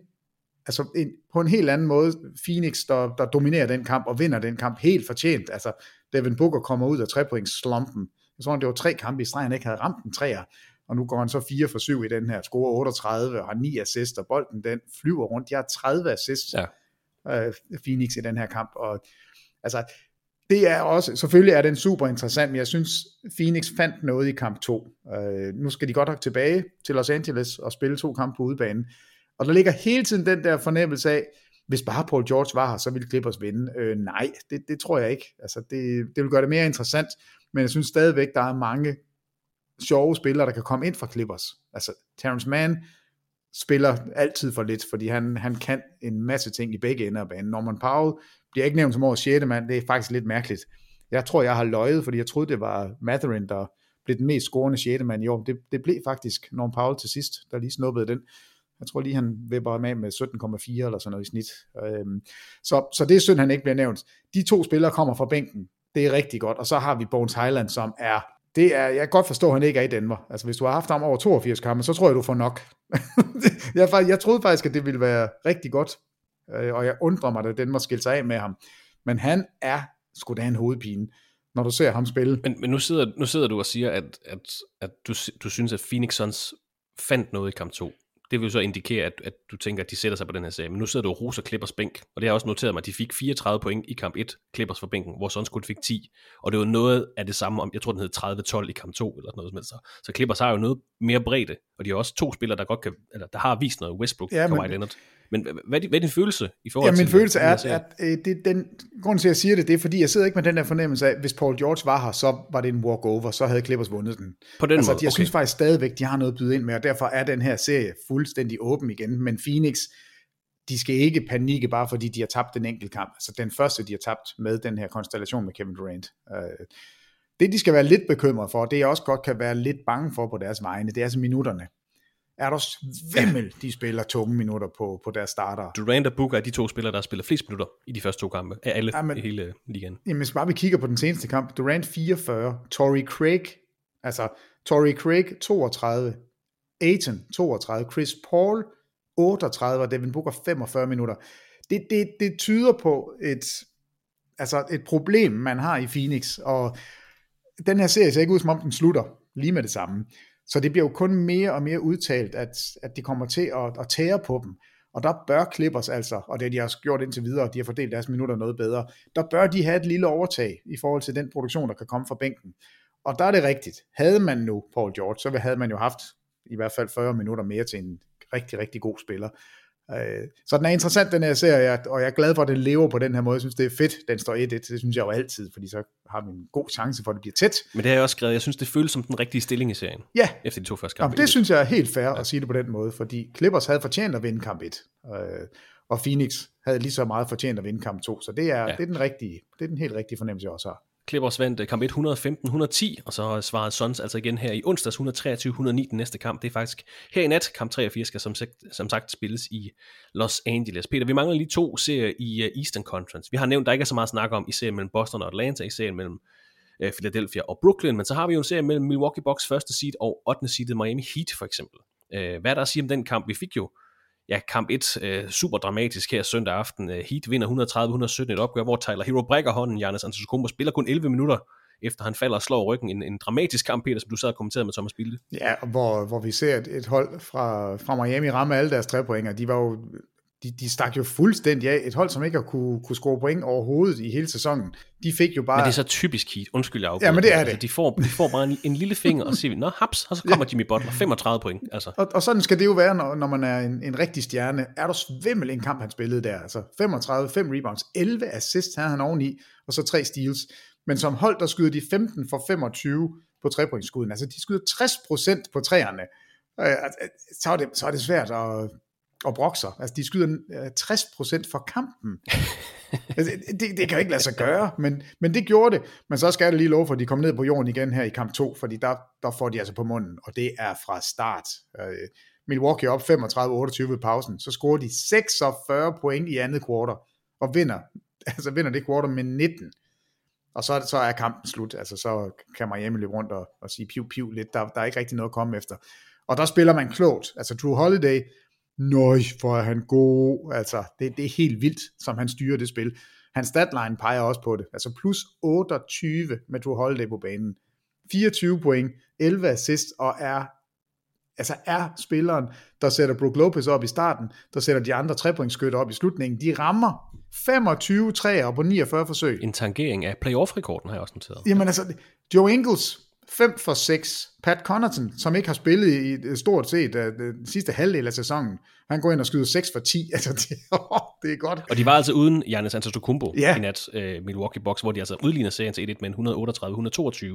altså en, på en helt anden måde, Phoenix, der, der dominerer den kamp og vinder den kamp helt fortjent. Altså, Devin Booker kommer ud af trepoints slumpen. Jeg tror, det var tre kampe i streg, han ikke havde ramt en træer, og nu går han så 4 for 7 i den her, scorer 38 og har 9 assists, og bolden den flyver rundt. De har 30 assists, ja. uh, Phoenix i den her kamp, og altså, det er også, selvfølgelig er den super interessant, men jeg synes, Phoenix fandt noget i kamp 2. Øh, nu skal de godt nok tilbage til Los Angeles og spille to kampe på udebane. Og der ligger hele tiden den der fornemmelse af, hvis bare Paul George var her, så ville Clippers vinde. Øh, nej, det, det tror jeg ikke. Altså, det, det vil gøre det mere interessant, men jeg synes stadigvæk, der er mange sjove spillere, der kan komme ind fra Clippers. Altså, Terrence Mann spiller altid for lidt, fordi han, han kan en masse ting i begge ender af banen. Norman Powell bliver ikke nævnt som årets 6. mand, det er faktisk lidt mærkeligt. Jeg tror, jeg har løjet, fordi jeg troede, det var Matherin, der blev den mest scorende 6. mand i år. Det, det blev faktisk Norm Powell til sidst, der lige snuppede den. Jeg tror lige, han vipper med med 17,4 eller sådan noget i snit. Øhm, så, så det er synd, han ikke bliver nævnt. De to spillere kommer fra bænken. Det er rigtig godt. Og så har vi Bones Highland, som er det er, jeg kan godt forstå, at han ikke er i Denver. Altså, hvis du har haft ham over 82 kampe, så tror jeg, du får nok. jeg, jeg troede faktisk, at det ville være rigtig godt, øh, og jeg undrer mig, at må skille sig af med ham. Men han er sgu da en hovedpine, når du ser ham spille. Men, men nu, sidder, nu sidder du og siger, at, at, at du, du synes, at Phoenix Suns fandt noget i kamp 2 det vil jo så indikere, at, at du tænker, at de sætter sig på den her serie. Men nu sidder du og roser Clippers bænk, og det har jeg også noteret mig, at de fik 34 point i kamp 1, Clippers for bænken, hvor Suns kun fik 10. Og det var noget af det samme, om jeg tror, den hed 30-12 i kamp 2, eller noget som helst. Så, så Clippers har jo noget mere bredde, og de har også to spillere, der godt kan, eller der har vist noget, Westbrook ja, men, Leonard. Men hvad er, hvad er din følelse i forhold ja, til min følelse er, at, at øh, det, den grund til, at jeg siger det, det er, fordi jeg sidder ikke med den der fornemmelse af, at hvis Paul George var her, så var det en walk-over, så havde Clippers vundet den. På den altså, måde, Jeg okay. synes faktisk stadigvæk, de har noget at byde ind med, og derfor er den her serie fuldstændig åben igen. Men Phoenix, de skal ikke panikke, bare fordi de har tabt den enkelt kamp. Altså den første, de har tabt med den her konstellation med Kevin Durant. Øh, det, de skal være lidt bekymret for, det jeg også godt kan være lidt bange for på deres vegne, det er altså minutterne er der svimmel, de spiller tunge minutter på, på deres starter. Durant og Booker er de to spillere, der har spillet flest minutter i de første to kampe, af alle Jamen, i hele ligaen. Jamen, hvis bare vi kigger på den seneste kamp, Durant 44, Torrey Craig, altså Torrey Craig 32, Aiton 32, Chris Paul 38 og Devin Booker 45 minutter. Det, det, det tyder på et, altså et problem, man har i Phoenix, og den her serie ser ikke ud, som om den slutter lige med det samme. Så det bliver jo kun mere og mere udtalt, at, at de kommer til at, at tære på dem. Og der bør Clippers altså, og det de har gjort indtil videre, de har fordelt deres minutter noget bedre, der bør de have et lille overtag i forhold til den produktion, der kan komme fra bænken. Og der er det rigtigt. Havde man nu Paul George, så havde man jo haft i hvert fald 40 minutter mere til en rigtig, rigtig god spiller. Øh, så den er interessant, den her serie, og jeg er glad for, at den lever på den her måde. Jeg synes, det er fedt, den står 1-1. Det synes jeg jo altid, fordi så har vi en god chance for, at det bliver tæt. Men det har jeg også skrevet. Jeg synes, det føles som den rigtige stilling i serien. Ja. Efter de to første kampe. Jamen, det synes jeg er helt fair ja. at sige det på den måde, fordi Clippers havde fortjent at vinde kamp 1. Øh, og Phoenix havde lige så meget fortjent at vinde kamp 2. Så det er, ja. det er, den, rigtige, det er den helt rigtige fornemmelse, jeg også har. Clippers vandt øh, kamp 1 115-110, og så svarede Suns altså igen her i onsdags 123-109 den næste kamp. Det er faktisk her i nat. Kamp 83 skal som sagt, som sagt spilles i Los Angeles. Peter, vi mangler lige to serier i øh, Eastern Conference. Vi har nævnt, der ikke er så meget at snakke om i serien mellem Boston og Atlanta, i serien mellem øh, Philadelphia og Brooklyn, men så har vi jo en serie mellem Milwaukee Bucks første seed og 8. seedet Miami Heat for eksempel. Hvad er der at sige om den kamp? Vi fik jo ja, kamp 1 øh, super dramatisk her søndag aften. Øh, Heat vinder 130-117 et opgør, hvor Tyler Hero brækker hånden. Giannis Antetokounmpo spiller kun 11 minutter efter han falder og slår ryggen. En, en dramatisk kamp, Peter, som du sad og kommenterede med Thomas Bilde. Ja, hvor, hvor vi ser et, et hold fra, fra Miami ramme alle deres tre pointer. De var jo de, de stak jo fuldstændig af. Et hold, som ikke har kunne, kunne score point overhovedet i hele sæsonen. De fik jo bare... Men det er så typisk Heat. Undskyld, jeg Ja, men det er det. Altså, de, får, de får bare en, en lille finger og siger, nå haps, og så kommer ja. Jimmy Butler. 35 point. Altså. Og, og sådan skal det jo være, når, når man er en, en rigtig stjerne. Er der svimmel en kamp, han spillede der? Altså 35, 5 rebounds, 11 assists havde han oveni, og så 3 steals. Men som hold, der skyder de 15 for 25 på trepointskuden. Altså, de skyder 60% på træerne. Så er det, så er det svært at, brokke sig. Altså, de skyder 60% for kampen. altså, det, det kan jo ikke lade sig gøre, men, men det gjorde det. Men så skal jeg lige love for, at de kom ned på jorden igen her i kamp 2, fordi der, der får de altså på munden, og det er fra start. Øh, Milwaukee op 35-28 ved pausen, så scorer de 46 point i andet kvartal, og vinder, altså vinder det kvartal med 19. Og så, så er kampen slut, altså så kan Miami løbe rundt og, og sige piv piv lidt, der, der er ikke rigtig noget at komme efter. Og der spiller man klogt, altså Drew Holiday, nøj, hvor er han god, altså det, det er helt vildt, som han styrer det spil. Hans statline peger også på det, altså plus 28 med Drew Holiday på banen. 24 point, 11 assist og er altså er spilleren, der sætter Brook Lopez op i starten, der sætter de andre trepointskytter op i slutningen. De rammer 25 træer på 49 forsøg. En tangering af playoff-rekorden har jeg også noteret. Jamen altså, Joe Ingles, 5 for 6. Pat Connaughton, som ikke har spillet i stort set uh, den sidste halvdel af sæsonen, han går ind og skyder 6 for 10. Altså, det, oh, det er godt. Og de var altså uden Giannis Antetokounmpo Ja. i nat, uh, Milwaukee Bucks, hvor de altså udligner serien til 1-1 med en 138-122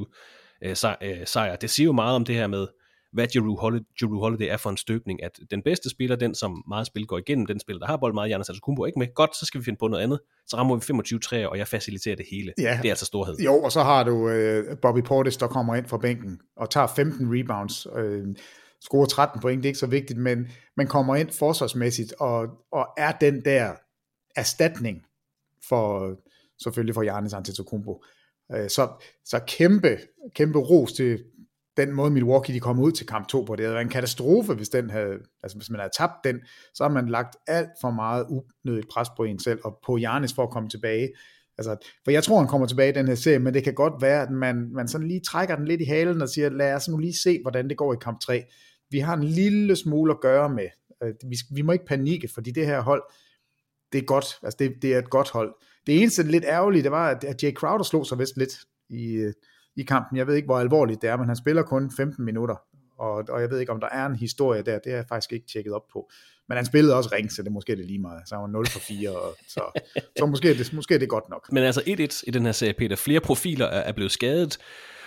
uh, sej- uh, sejr. Det siger jo meget om det her med, hvad Drew Holiday, Drew Holiday er for en støbning, at den bedste spiller, den som meget spil går igennem, den spiller, der har bold meget, Giannis Antetokounmpo ikke med. Godt, så skal vi finde på noget andet. Så rammer vi 25 træer, og jeg faciliterer det hele. Ja. Det er altså storhed. Jo, og så har du uh, Bobby Portis, der kommer ind fra bænken og tager 15 rebounds, uh, scorer 13 point, det er ikke så vigtigt, men, men kommer ind forsvarsmæssigt og, og er den der erstatning for selvfølgelig for Giannis Antetokounmpo. Uh, så, så kæmpe, kæmpe ros til den måde Milwaukee de kom ud til kamp 2 på. Det havde været en katastrofe, hvis, den havde, altså hvis man havde tabt den, så har man lagt alt for meget unødigt pres på en selv, og på Janis for at komme tilbage. Altså, for jeg tror, han kommer tilbage i den her serie, men det kan godt være, at man, man sådan lige trækker den lidt i halen og siger, lad os nu lige se, hvordan det går i kamp 3. Vi har en lille smule at gøre med. Øh, vi, vi må ikke panikke, fordi det her hold, det er godt. Altså, det, det er et godt hold. Det eneste lidt ærgerlige, det var, at Jay Crowder slog sig vist lidt i, øh, i kampen. Jeg ved ikke, hvor alvorligt det er, men han spiller kun 15 minutter. Og, og jeg ved ikke, om der er en historie der. Det har jeg faktisk ikke tjekket op på. Men han spillede også ring, så det måske det lige meget. Så han var 0 for 4, og, så, så måske, det, måske er det godt nok. Men altså 1-1 i den her serie, Peter. Flere profiler er, er blevet skadet.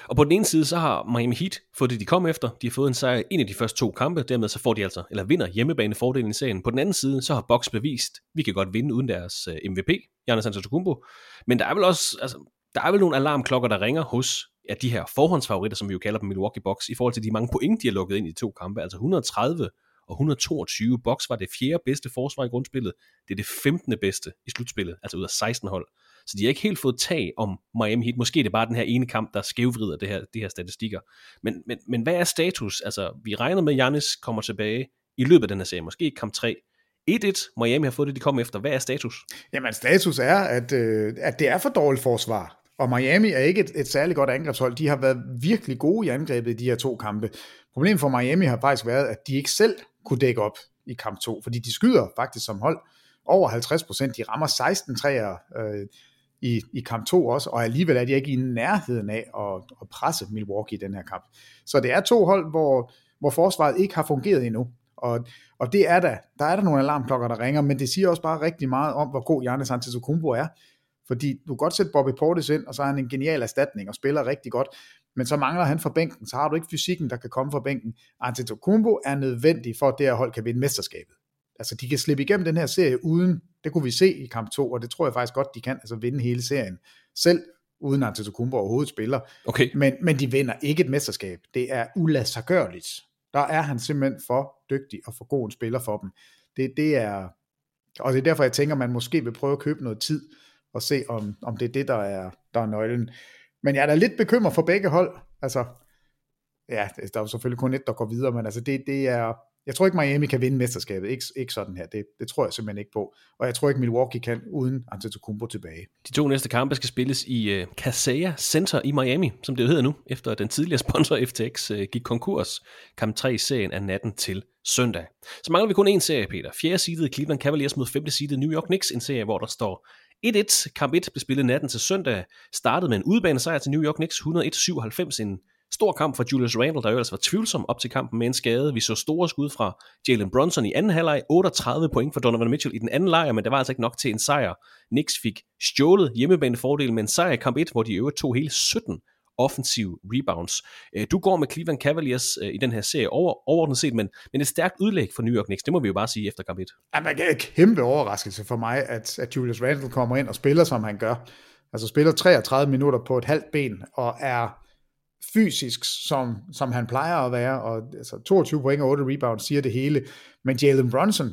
Og på den ene side, så har Miami Heat fået det, de kom efter. De har fået en sejr en af de første to kampe, dermed så får de altså, eller vinder hjemmebanefordelen i serien. På den anden side, så har Box bevist, vi kan godt vinde uden deres øh, MVP, Giannis Antetokounmpo. Men der er vel også, altså, der er vel nogle alarmklokker, der ringer hos af de her forhåndsfavoritter, som vi jo kalder dem Milwaukee Bucks, i forhold til de mange point, de har lukket ind i to kampe. Altså 130 og 122. Bucks var det fjerde bedste forsvar i grundspillet. Det er det 15. bedste i slutspillet, altså ud af 16 hold. Så de har ikke helt fået tag om Miami Heat. Måske er det bare den her ene kamp, der skævvrider det her, de her statistikker. Men, men, men hvad er status? Altså, vi regner med, at Giannis kommer tilbage i løbet af den her serie. Måske i kamp 3. 1-1, Miami har fået det, de kom efter. Hvad er status? Jamen, status er, at, øh, at det er for dårligt forsvar. Og Miami er ikke et, et særligt godt angrebshold. De har været virkelig gode i angrebet i de her to kampe. Problemet for Miami har faktisk været, at de ikke selv kunne dække op i kamp 2, fordi de skyder faktisk som hold over 50 procent. De rammer 16 træer øh, i, i kamp 2 også, og alligevel er de ikke i nærheden af at, at presse Milwaukee i den her kamp. Så det er to hold, hvor, hvor forsvaret ikke har fungeret endnu. Og, og det er der. Der er der nogle alarmklokker, der ringer, men det siger også bare rigtig meget om, hvor god Giannis Antetokounmpo er. Fordi du kan godt sætte Bobby Portis ind, og så er han en genial erstatning og spiller rigtig godt, men så mangler han fra bænken, så har du ikke fysikken, der kan komme fra bænken. Antetokounmpo er nødvendig for, at det her hold kan vinde mesterskabet. Altså, de kan slippe igennem den her serie uden, det kunne vi se i kamp 2, og det tror jeg faktisk godt, de kan, altså vinde hele serien. Selv uden Antetokounmpo overhovedet spiller. Okay. Men, men de vinder ikke et mesterskab. Det er uladsiggørligt. Der er han simpelthen for dygtig og for god en spiller for dem. Det, det er, og det er derfor, jeg tænker, man måske vil prøve at købe noget tid, og se, om, om det er det, der er, der er nøglen. Men jeg er da lidt bekymret for begge hold. Altså, ja, der er jo selvfølgelig kun et, der går videre, men altså det, det er, jeg tror ikke Miami kan vinde mesterskabet, ikke, ikke sådan her, det, det tror jeg simpelthen ikke på, og jeg tror ikke Milwaukee kan uden Antetokounmpo tilbage. De to næste kampe skal spilles i uh, Kaseya Center i Miami, som det hedder nu, efter den tidligere sponsor FTX uh, øh, gik konkurs. Kamp 3 i serien er natten til søndag. Så mangler vi kun én serie, Peter. Fjerde seedet Cleveland Cavaliers mod femte seedet New York Knicks, en serie, hvor der står 1-1. Kamp 1 blev spillet natten til søndag. Startede med en udbanesejr til New York Knicks 101-97. En stor kamp for Julius Randle, der jo ellers var tvivlsom op til kampen med en skade. Vi så store skud fra Jalen Brunson i anden halvleg. 38 point for Donovan Mitchell i den anden lejr, men det var altså ikke nok til en sejr. Knicks fik stjålet hjemmebanefordelen med en sejr i kamp 1, hvor de øvrigt tog hele 17 offensive rebounds. Øh, du går med Cleveland Cavaliers øh, i den her serie over, overordnet set, men, men et stærkt udlæg for New York Knicks, det må vi jo bare sige efter kamp 1. Jamen, det er en kæmpe overraskelse for mig, at, at Julius Randle kommer ind og spiller, som han gør. Altså spiller 33 minutter på et halvt ben, og er fysisk, som, som han plejer at være, og altså 22 point og 8 rebounds siger det hele. Men Jalen Brunson,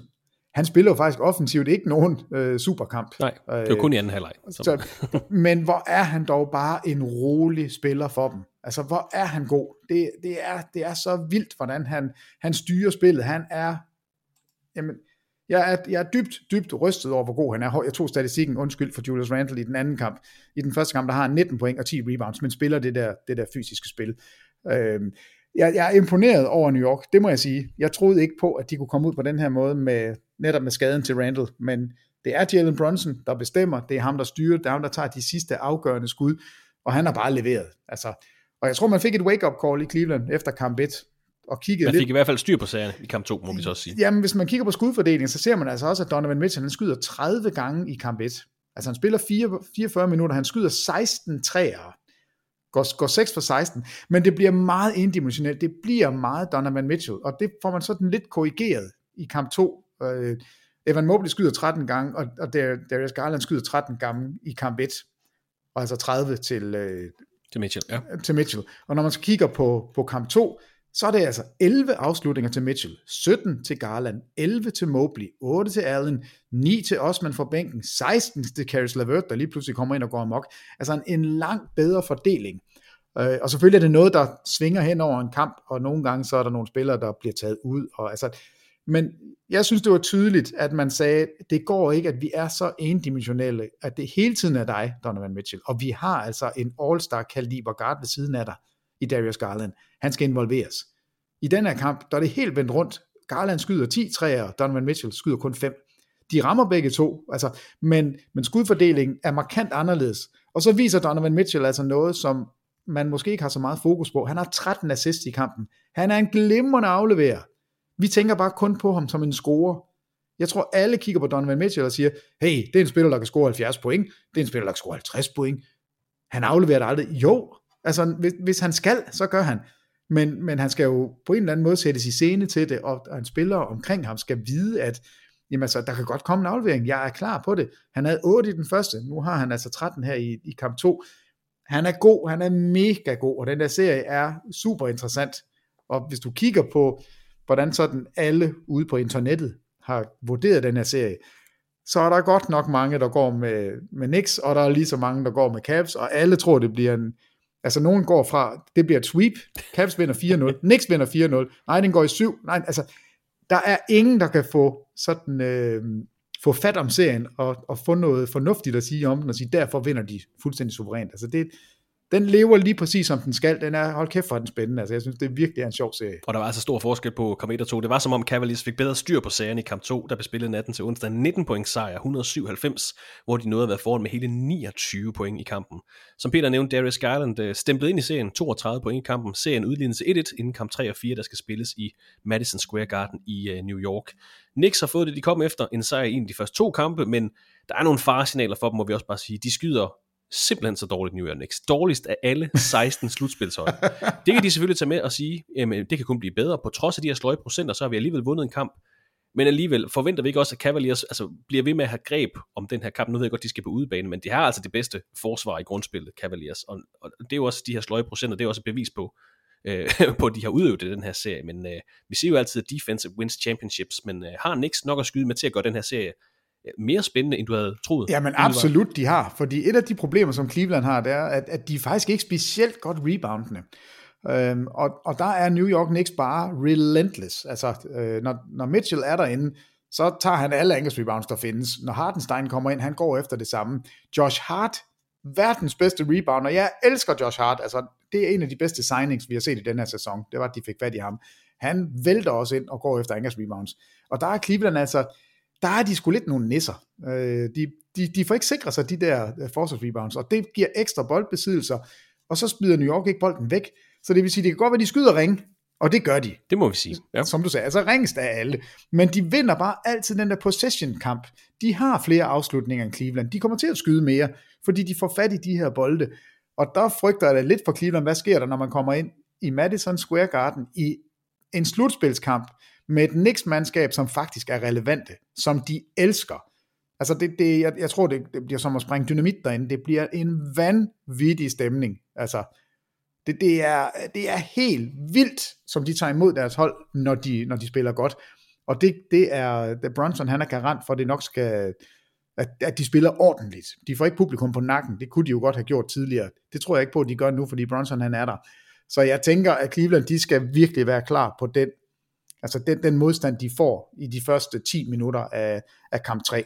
han spiller jo faktisk offensivt ikke nogen øh, superkamp. Nej, det er kun i anden halvleg. Så, men hvor er han dog bare en rolig spiller for dem. Altså, hvor er han god. Det, det, er, det er så vildt, hvordan han, han styrer spillet. Han er, jamen, jeg er, jeg er dybt, dybt rystet over, hvor god han er. Jeg tog statistikken, undskyld for Julius Randle i den anden kamp. I den første kamp, der har han 19 point og 10 rebounds, men spiller det der, det der fysiske spil. Øhm, jeg, jeg er imponeret over New York, det må jeg sige. Jeg troede ikke på, at de kunne komme ud på den her måde, med, netop med skaden til Randall, men det er Jalen Brunson, der bestemmer, det er ham, der styrer, det er ham, der tager de sidste afgørende skud, og han har bare leveret. Altså, og jeg tror, man fik et wake-up call i Cleveland efter kamp 1, og kiggede man fik lidt. i hvert fald styr på sagerne i kamp 2, må vi så også sige. Jamen, hvis man kigger på skudfordelingen, så ser man altså også, at Donovan Mitchell, han skyder 30 gange i kamp 1. Altså han spiller 4, 44 minutter, han skyder 16 træer går, går 6 for 16, men det bliver meget indimensionelt, det bliver meget Donovan Mitchell, og det får man sådan lidt korrigeret i kamp 2. Øh, Evan Mobley skyder 13 gange, og, og Darius Garland skyder 13 gange i kamp 1, og altså 30 til, øh, til Mitchell. Ja. Til Mitchell. Og når man så kigger på, på kamp 2, så er det altså 11 afslutninger til Mitchell, 17 til Garland, 11 til Mobley, 8 til Allen, 9 til Osman fra bænken, 16 til Caris LeVert, der lige pludselig kommer ind og går amok. Altså en, en langt bedre fordeling. Øh, og selvfølgelig er det noget, der svinger hen over en kamp, og nogle gange så er der nogle spillere, der bliver taget ud. Og altså, Men jeg synes, det var tydeligt, at man sagde, det går ikke, at vi er så endimensionelle, at det hele tiden er dig, Donovan Mitchell, og vi har altså en all-star kaliber guard ved siden af dig i Darius Garland. Han skal involveres. I den her kamp, der er det helt vendt rundt. Garland skyder 10 træer, Donovan Mitchell skyder kun 5. De rammer begge to, altså, men, men skudfordelingen er markant anderledes. Og så viser Donovan Mitchell altså noget, som man måske ikke har så meget fokus på. Han har 13 assists i kampen. Han er en glimrende afleverer. Vi tænker bare kun på ham som en scorer. Jeg tror, alle kigger på Donovan Mitchell og siger, hey, det er en spiller, der kan score 70 point. Det er en spiller, der kan score 50 point. Han afleverer det aldrig. Jo, altså hvis, hvis han skal, så gør han. Men, men han skal jo på en eller anden måde sættes i scene til det, og, og en spiller omkring ham skal vide, at jamen altså, der kan godt komme en aflevering. Jeg er klar på det. Han havde 8 i den første. Nu har han altså 13 her i, i kamp 2. Han er god. Han er mega god. Og den der serie er super interessant. Og hvis du kigger på, hvordan sådan alle ude på internettet har vurderet den her serie, så er der godt nok mange, der går med, med Knicks, og der er lige så mange, der går med Cavs, og alle tror, det bliver en, altså nogen går fra, det bliver et sweep, Cavs vinder 4-0, Knicks vinder 4-0, nej, den går i 7, nej, altså, der er ingen, der kan få sådan, øh, få fat om serien, og, og få noget fornuftigt at sige om den, og sige, derfor vinder de fuldstændig suverænt, altså det, den lever lige præcis som den skal. Den er, hold kæft for den spændende. Altså, jeg synes, det virkelig er en sjov serie. Og der var altså stor forskel på kamp 1 og 2. Det var som om Cavaliers fik bedre styr på serien i kamp 2, der blev spillet natten til onsdag. 19 point sejr, 197, hvor de nåede at være foran med hele 29 point i kampen. Som Peter nævnte, Darius Garland øh, stemplede ind i serien 32 point i kampen. Serien udlignes 1-1 inden kamp 3 og 4, der skal spilles i Madison Square Garden i uh, New York. Knicks har fået det, de kom efter en sejr i en af de første to kampe, men der er nogle faresignaler for dem, må vi også bare sige. De skyder simpelthen så dårligt New York Knicks. Dårligst af alle 16 slutspilshold. Det kan de selvfølgelig tage med og sige, jamen det kan kun blive bedre. På trods af de her sløje procenter, så har vi alligevel vundet en kamp. Men alligevel forventer vi ikke også, at Cavaliers altså, bliver ved med at have greb om den her kamp. Nu ved jeg godt, de skal på udebane, men de har altså det bedste forsvar i grundspillet, Cavaliers. Og, og det er jo også de her sløje procenter, det er også et bevis på, øh, på at de har udøvet det den her serie. Men øh, vi siger jo altid, at defensive wins championships, men øh, har Knicks nok at skyde med til at gøre den her serie mere spændende, end du havde troet? Jamen absolut, de har. Fordi et af de problemer, som Cleveland har, det er, at, at de er faktisk ikke specielt godt reboundende. Øhm, og, og der er New York Knicks bare relentless. Altså, øh, når, når Mitchell er derinde, så tager han alle angles rebounds, der findes. Når Hartenstein kommer ind, han går efter det samme. Josh Hart, verdens bedste rebounder. Jeg elsker Josh Hart. Altså, det er en af de bedste signings, vi har set i den her sæson. Det var, at de fik fat i ham. Han vælter også ind og går efter angles rebounds. Og der er Cleveland altså, der er de sgu lidt nogle nisser. Øh, de, de, de får ikke sikret sig de der øh, force rebounds, og det giver ekstra boldbesiddelser, og så smider New York ikke bolden væk. Så det vil sige, det kan godt være, de skyder ring, og det gør de. Det må vi sige. Ja. Som du sagde, altså ringest af alle. Men de vinder bare altid den der possession-kamp. De har flere afslutninger end Cleveland. De kommer til at skyde mere, fordi de får fat i de her bolde. Og der frygter jeg da lidt for Cleveland, hvad sker der, når man kommer ind i Madison Square Garden i en slutspilskamp, med et Knicks-mandskab, som faktisk er relevante, som de elsker. Altså, det, det, jeg, jeg tror, det, det bliver som at sprænge dynamit derinde. Det bliver en vanvittig stemning. Altså, det, det, er, det er helt vildt, som de tager imod deres hold, når de, når de spiller godt. Og det, det er, det Bronson, han er garant for, at det nok skal, at, at de spiller ordentligt. De får ikke publikum på nakken. Det kunne de jo godt have gjort tidligere. Det tror jeg ikke på, at de gør nu, fordi Bronson han er der. Så jeg tænker, at Cleveland, de skal virkelig være klar på den Altså den, den modstand, de får i de første 10 minutter af, af kamp 3,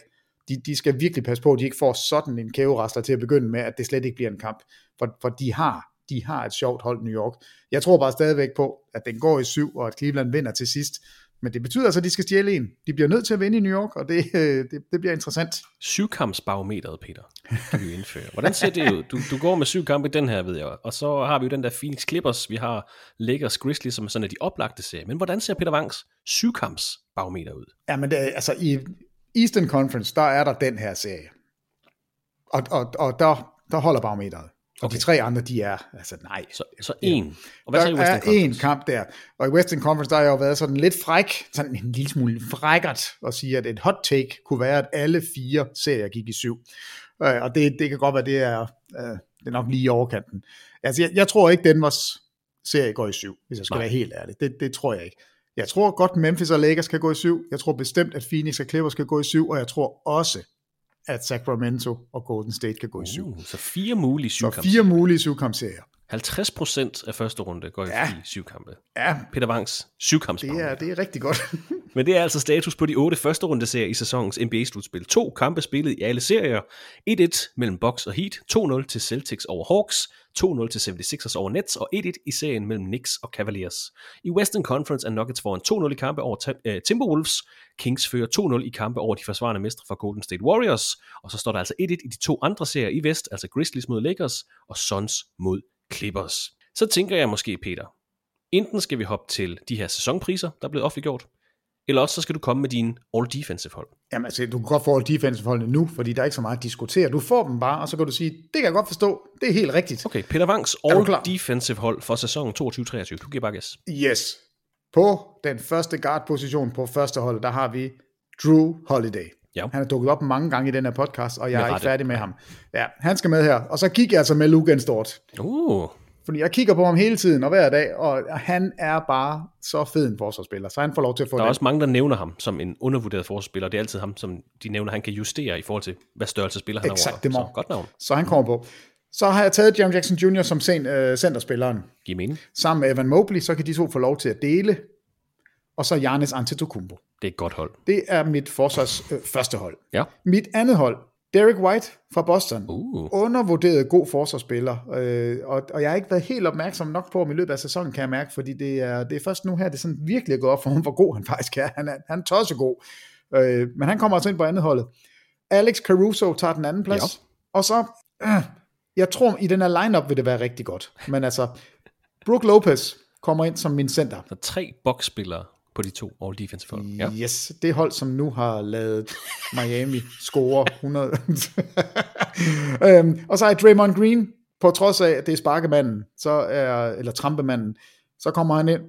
de, de skal virkelig passe på, at de ikke får sådan en kæverasler til at begynde med, at det slet ikke bliver en kamp. For, for de har de har et sjovt hold New York. Jeg tror bare stadigvæk på, at den går i syv, og at Cleveland vinder til sidst. Men det betyder altså, at de skal stjæle en. De bliver nødt til at vinde i New York, og det, øh, det, det bliver interessant. Syvkampsbarometeret, Peter, kan vi indføre. Hvordan ser det ud? Du, du går med syv kampe i den her, ved jeg. Og så har vi jo den der Phoenix Clippers, vi har Lakers Grizzlies, som er sådan af de oplagte serier. Men hvordan ser Peter Wangs syvkampsbarometer ud? Ja, men det, altså i Eastern Conference, der er der den her serie. Og, og, og der, der holder barometeret. Og okay. de tre andre, de er, altså nej. Så, så en. Og hvad der så i er en kamp der. Og i Western Conference, der har jeg jo været sådan lidt fræk, sådan en lille smule frækkert, at sige, at et hot take kunne være, at alle fire serier gik i syv. Øh, og det, det kan godt være, det er, øh, det er nok lige i overkanten. Altså, jeg, jeg tror ikke, Denvers serie går i syv, hvis jeg skal nej. være helt ærlig. Det, det tror jeg ikke. Jeg tror godt, Memphis og Lakers kan gå i syv. Jeg tror bestemt, at Phoenix og Clippers kan gå i syv, og jeg tror også, at Sacramento og Golden State kan gå i syv. Uh, så fire mulige syvkampe. Så fire mulige syvkampserier. 50% af første runde går ja. i syvkampe. Ja. Peter Wangs syvkampsbarometer. Det er, det er rigtig godt. Men det er altså status på de otte første runde serier i sæsonens NBA-slutspil. To kampe spillet i alle serier. 1-1 mellem Bucks og Heat, 2-0 til Celtics over Hawks, 2-0 til 76ers over Nets og 1-1 i serien mellem Knicks og Cavaliers. I Western Conference er Nuggets foran 2-0 i kampe over uh, Timberwolves. Kings fører 2-0 i kampe over de forsvarende mestre fra Golden State Warriors. Og så står der altså 1-1 i de to andre serier i Vest, altså Grizzlies mod Lakers og Suns mod Clippers. Så tænker jeg måske, Peter, enten skal vi hoppe til de her sæsonpriser, der er blevet offentliggjort, eller også så skal du komme med din all-defensive hold. Jamen altså, du kan godt få all-defensive holdene nu, fordi der er ikke så meget at diskutere. Du får dem bare, og så kan du sige, det kan jeg godt forstå, det er helt rigtigt. Okay, Peter Wangs all-defensive hold for sæsonen 22-23. Du giver bare gas. Yes. På den første guard-position på første hold, der har vi Drew Holiday. Ja. Han er dukket op mange gange i den her podcast, og jeg er ikke færdig med ham. Ja, han skal med her. Og så kigger jeg altså med Luke Stort. Uh. Fordi jeg kigger på ham hele tiden og hver dag, og han er bare så fed en forsvarsspiller, så han får lov til at få Der er den. også mange, der nævner ham som en undervurderet forsvarsspiller, og det er altid ham, som de nævner, han kan justere i forhold til, hvad størrelse spiller han Exakt, over. Så godt navn. Så han kommer på. Så har jeg taget Jaron Jackson Jr. som sen, øh, centerspilleren. Giv mening. Sammen med Evan Mobley, så kan de to få lov til at dele. Og så Giannis Antetokounmpo. Det er et godt hold. Det er mit forsvars øh, første hold. Ja. Mit andet hold, Derek White fra Boston. Uh. Undervurderet god forsvarsspiller. Øh, og, og jeg har ikke været helt opmærksom nok på ham i løbet af sæsonen, kan jeg mærke, fordi det er, det er først nu her, det sådan virkelig går op for ham, hvor god han faktisk er. Han er, han er tosset god. Øh, men han kommer altså ind på andet holdet. Alex Caruso tager den anden plads. Ja. Og så, øh, jeg tror, i den her lineup vil det være rigtig godt. Men altså, Brook Lopez kommer ind som min center. Så tre boksspillere på de to all defensive hold. Ja. Yes, det hold, som nu har lavet Miami score 100. øhm, og så er Draymond Green, på trods af, at det er sparkemanden, så er, eller trampemanden, så kommer han ind.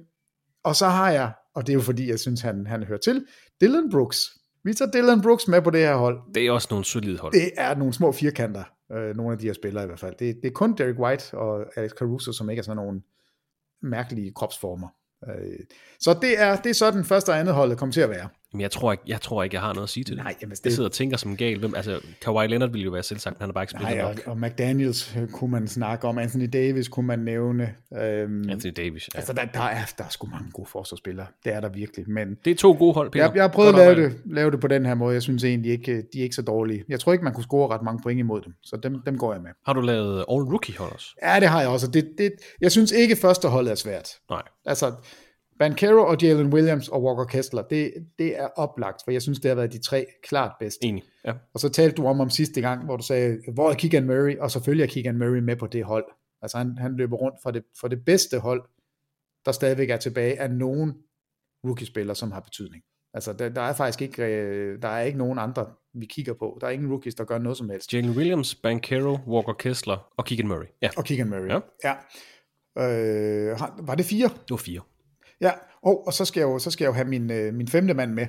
Og så har jeg, og det er jo fordi, jeg synes, han, han hører til, Dylan Brooks. Vi tager Dylan Brooks med på det her hold. Det er også nogle solide hold. Det er nogle små firkanter, øh, nogle af de her spillere i hvert fald. Det, det er kun Derek White og Alex Caruso, som ikke er sådan nogle mærkelige kropsformer. Øh, så det er, det er sådan første og andet holdet kommer til at være. Men jeg tror, ikke, jeg tror ikke, jeg har noget at sige til det. Nej, jamen, det- Jeg sidder og tænker som gal. Hvem, altså, Kawhi Leonard ville jo være selvsagt, han har bare ikke spillet Nej, og, nok. og McDaniels øh, kunne man snakke om, Anthony Davis kunne man nævne. Øhm, Anthony Davis, ja. Altså, der, der, er, der er sgu mange gode forsvarsspillere. Det er der virkelig. Men Det er to gode hold, Peter. jeg, jeg har prøvet at lave det, lave det på den her måde. Jeg synes egentlig ikke, øh, de er ikke så dårlige. Jeg tror ikke, man kunne score ret mange point imod dem. Så dem, dem går jeg med. Har du lavet all rookie hold også? Ja, det har jeg også. Det, det, jeg synes ikke, første holdet er svært. Nej. Altså, Bankero og Jalen Williams og Walker Kessler, det, det er oplagt, for jeg synes, det har været de tre klart bedste. Enig. Ja. Og så talte du om om sidste gang, hvor du sagde, hvor er Keegan Murray? Og selvfølgelig er Keegan Murray med på det hold. Altså han, han løber rundt for det, for det bedste hold, der stadigvæk er tilbage af nogen rookie-spillere, som har betydning. Altså der, der er faktisk ikke, øh, der er ikke nogen andre, vi kigger på. Der er ingen rookies, der gør noget som helst. Jalen Williams, Bankero, Walker Kessler og Keegan Murray. Ja, Og Keegan Murray. Ja. ja. Øh, var det fire? det var fire. Ja, og, og så, skal jeg jo, så skal jeg jo have min, øh, min femte mand med.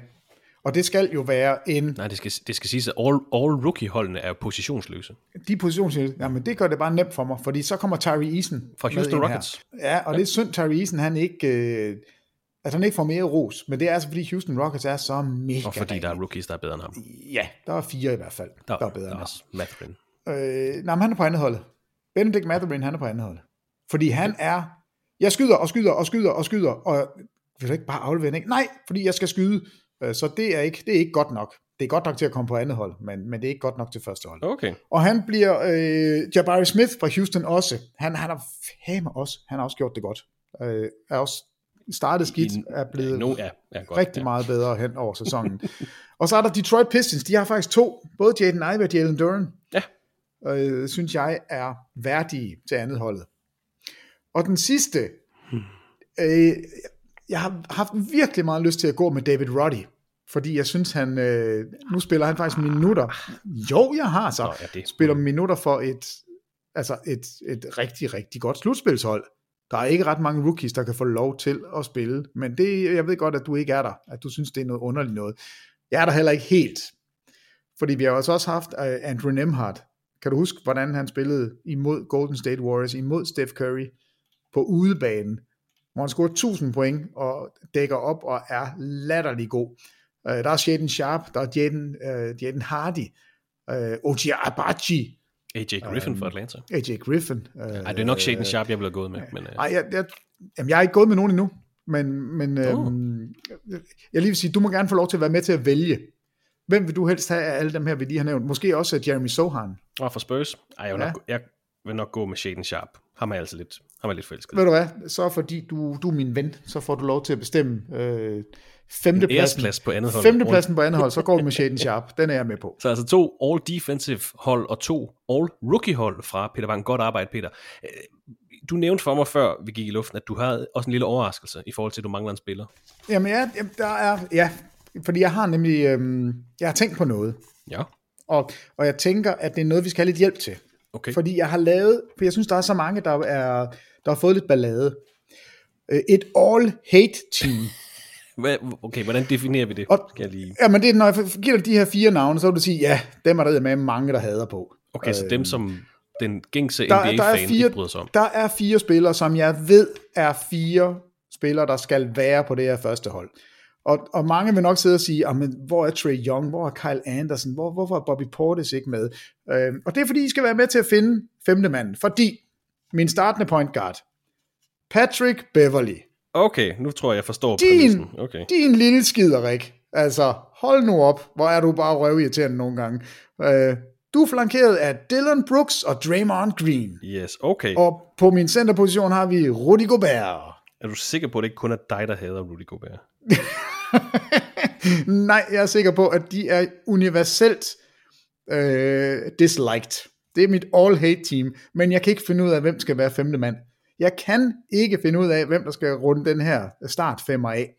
Og det skal jo være en, Nej, det skal, det skal siges, at all, all rookie-holdene er positionsløse. de positioner, jamen det gør det bare nemt for mig, fordi så kommer Tyree Eason Fra Houston Rockets. Her. Ja, og ja. det er synd, Tyree Eason, han ikke, øh, at han ikke får mere ros, men det er altså, fordi Houston Rockets er så mega Og fordi der er rookies, der er bedre end ham. Ja, der er fire i hvert fald, der, der er bedre der end er ham. Matherin. Øh, nej, men han er på andet holdet. Benedict Matherin, han er på andet holdet. Fordi han er, jeg skyder og skyder og skyder og skyder, og vil du ikke bare aflevere ikke? Nej, fordi jeg skal skyde. Øh, Så det er, ikke, det er ikke godt nok. Det er godt nok til at komme på andet hold, men, men det er ikke godt nok til første hold. Okay. Og han bliver øh, Jabari Smith fra Houston også. Han, han har fandme også, han har også gjort det godt. Øh, er også startet skidt, er blevet no, ja, ja, godt, rigtig ja. meget bedre hen over sæsonen. og så er der Detroit Pistons. De har faktisk to. Både Jaden Ivey og Jalen Duran. Ja. Øh, synes jeg er værdige til andet holdet. Og den sidste. Øh, jeg har haft virkelig meget lyst til at gå med David Roddy. Fordi jeg synes, han... Øh, nu spiller han faktisk minutter. Jo, jeg har så. Nå, ja, det- Spiller minutter for et, altså et, et rigtig, rigtig godt slutspilshold. Der er ikke ret mange rookies, der kan få lov til at spille, men det, jeg ved godt, at du ikke er der, at du synes, det er noget underligt noget. Jeg er der heller ikke helt, fordi vi har også også haft uh, Andrew Nemhardt. Kan du huske, hvordan han spillede imod Golden State Warriors, imod Steph Curry på udebanen, hvor han scorer 1000 point og dækker op og er latterlig god. Uh, der er Shaden Sharp, der er Jaden, uh, Jaden Hardy, uh, Oji Abachi, AJ Griffin for Atlanta. AJ Griffin. Uh, Ej, det er nok Shaden Sharp, jeg ville have gået med. Men, uh, Nej, jeg, jeg, jamen, jeg er ikke gået med nogen endnu. Men, men øhm, jeg lige vil sige, du må gerne få lov til at være med til at vælge. Hvem vil du helst have af alle dem her, vi lige har nævnt? Måske også Jeremy Sohan. Og for Spurs? Ej, jeg vil, Ja. nok, jeg vil nok gå med Shaden Sharp. Ham er jeg altså lidt, ham er jeg lidt forelsket. Ved du hvad, så fordi du, du er min ven, så får du lov til at bestemme øh, En femtepladsen. æresplads på andet hold. Femtepladsen på andet hold, så går du med Shaden Sharp. Den er jeg med på. Så altså to all-defensive hold og to all-rookie-hold fra Peter Wang. Godt arbejde, Peter. Øh, Du nævnte for mig før, vi gik i luften, at du havde også en lille overraskelse i forhold til, at du mangler en spiller. Jamen ja, der er, ja, fordi jeg har nemlig, øhm, jeg har tænkt på noget. Ja. Og, og jeg tænker, at det er noget, vi skal have lidt hjælp til. Okay. Fordi jeg har lavet, for jeg synes, der er så mange, der, er, der har fået lidt ballade. Øh, Et all-hate-team. Okay, hvordan definerer vi det? Og- Skal jeg lige... Jamen, det er, når jeg giver dig de her fire navne, så vil du sige, ja, dem er der med mange, der hader på. Okay, så dem, som den gængse Øh, der, der, er NBA-fan fire, bryder sig om. der er fire spillere, som jeg ved er fire spillere, der skal være på det her første hold. Og, og mange vil nok sidde og sige, "Ah, men hvor er Trey Young, hvor er Kyle Anderson, hvor, hvorfor er Bobby Portis ikke med? Øh, og det er fordi, I skal være med til at finde femte manden. Fordi min startende point guard, Patrick Beverly, Okay, nu tror jeg, jeg forstår din, præmissen. Okay. din lille skiderik. Altså, hold nu op, hvor er du bare røvirriterende nogle gange. Øh, du er flankeret af Dylan Brooks og Draymond Green. Yes, okay. Og på min centerposition har vi Rudy Gobert. Er du sikker på, at det ikke kun er dig, der hader Rudy Gobert? Nej, jeg er sikker på, at de er universelt øh, disliked. Det er mit all-hate team, men jeg kan ikke finde ud af, hvem skal være femte mand. Jeg kan ikke finde ud af, hvem der skal runde den her start femmer af.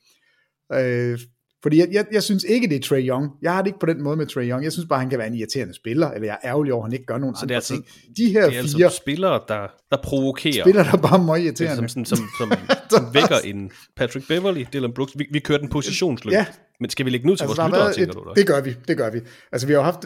Øh, fordi jeg, jeg, jeg synes ikke, det er Trey Young. Jeg har det ikke på den måde med Trey Young. Jeg synes bare, han kan være en irriterende spiller, eller jeg er ærgerlig over, at han ikke gør nogen Så andre det altså, ting. De her det er fire altså spillere, der, der provokerer. spillere, der bare er meget Det er irriterende. som, som, som, som, som vækker en Patrick Beverly, Dylan Brooks. Vi, vi kørte en positionsløb. Ja. Men skal vi lægge nu til Altså, vores lyttere, tænker du da? et, det gør vi, det gør vi. Altså, vi har jo haft...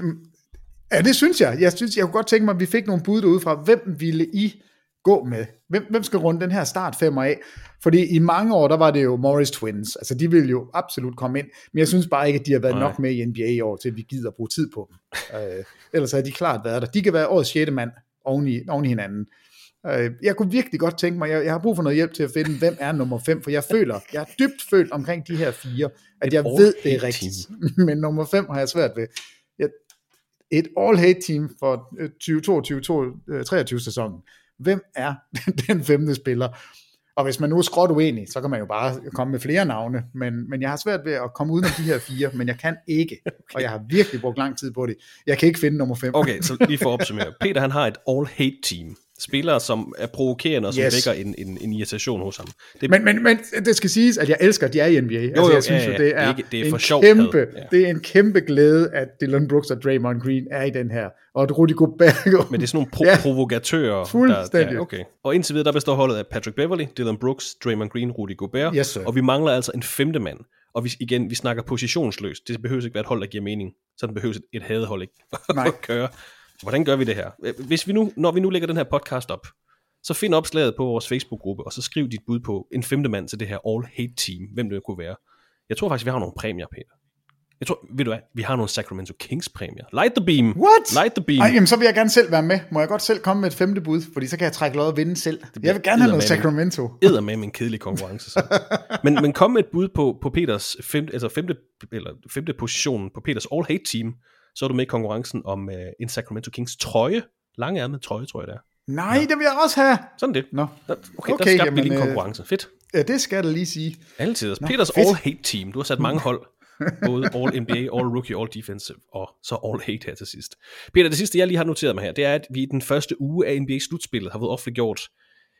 Ja, det synes jeg. Jeg synes, jeg kunne godt tænke mig, at vi fik nogle bud derude fra, hvem ville I gå med? Hvem, hvem skal runde den her start femmer af? Fordi i mange år, der var det jo Morris Twins. Altså, de ville jo absolut komme ind. Men jeg synes bare ikke, at de har været Nej. nok med i NBA i år, til at vi gider bruge tid på dem. øh, ellers havde de klart været der. De kan være årets sjette mand oven i, oven i hinanden. Øh, jeg kunne virkelig godt tænke mig, jeg, jeg har brug for noget hjælp til at finde, hvem er nummer 5, for jeg føler, jeg er dybt følt omkring de her fire, at jeg ved, det er rigtigt. Men nummer 5 har jeg svært ved. Et all-hate team for øh, 2022-2023 sæsonen. Hvem er den femte spiller? Og hvis man nu er skråt uenig, så kan man jo bare komme med flere navne, men, men jeg har svært ved at komme udenom de her fire, men jeg kan ikke, okay. og jeg har virkelig brugt lang tid på det. Jeg kan ikke finde nummer 5. Okay, så lige for at opsummere. Peter, han har et all-hate team. Spillere, som er provokerende, og som Yes. vækker en, en, en irritation hos ham. Det, Men, men, men det skal siges, at jeg elsker, at de er i NBA. Jo, altså, jo, jeg synes ja, jo, ja. det er, Det er ikke- det er for en sjov kæmpe. Ja. det er en kæmpe glæde, at Dylan Brooks og Draymond Green er i den her. Og at Rudy Gobert... Men det er sådan nogle pro- Ja. ja, provokatører. Fuldstændig. Der, der, okay. Og indtil videre, der består holdet af Patrick Beverly, Dylan Brooks, Draymond Green, Rudy Gobert. Yes, sir. og vi mangler altså en femte mand. Og vi, igen, vi snakker positionsløst. Det behøver ikke være et hold, der giver mening. Sådan behøver et, et hadehold ikke at køre. Hvordan gør vi det her? Hvis vi nu, når vi nu lægger den her podcast op, så find opslaget på vores Facebook-gruppe, og så skriv dit bud på en femte mand til det her all-hate-team, hvem det kunne være. Jeg tror faktisk, vi har nogle præmier, Peter. Jeg tror, ved du hvad, vi har nogle Sacramento Kings præmier. Light the beam. What? Light the beam. Ej, jamen, så vil jeg gerne selv være med. Må jeg godt selv komme med et femte bud? Fordi så kan jeg trække lod og vinde selv. Jeg vil gerne have noget Sacramento. Æder med en kedelig konkurrence. Så. men, men kom med et bud på, på Peters femte, altså femte, eller femte position på Peters all-hate team, så er du med i konkurrencen om uh, en Sacramento Kings trøje. Langærmet trøje, tror jeg det er. Nej, det vil jeg også have. Sådan det. Nå. Okay, Okay, der skabte vi lige en øh, konkurrence. Fedt. Ja, det skal jeg da lige sige. Altid. Nå, Peters fedt. all-hate team. Du har sat mange hold. Både all NBA, all rookie, all defensive, og så all hate her til sidst. Peter, det sidste, jeg lige har noteret mig her, det er, at vi i den første uge af NBA-slutspillet har fået offentliggjort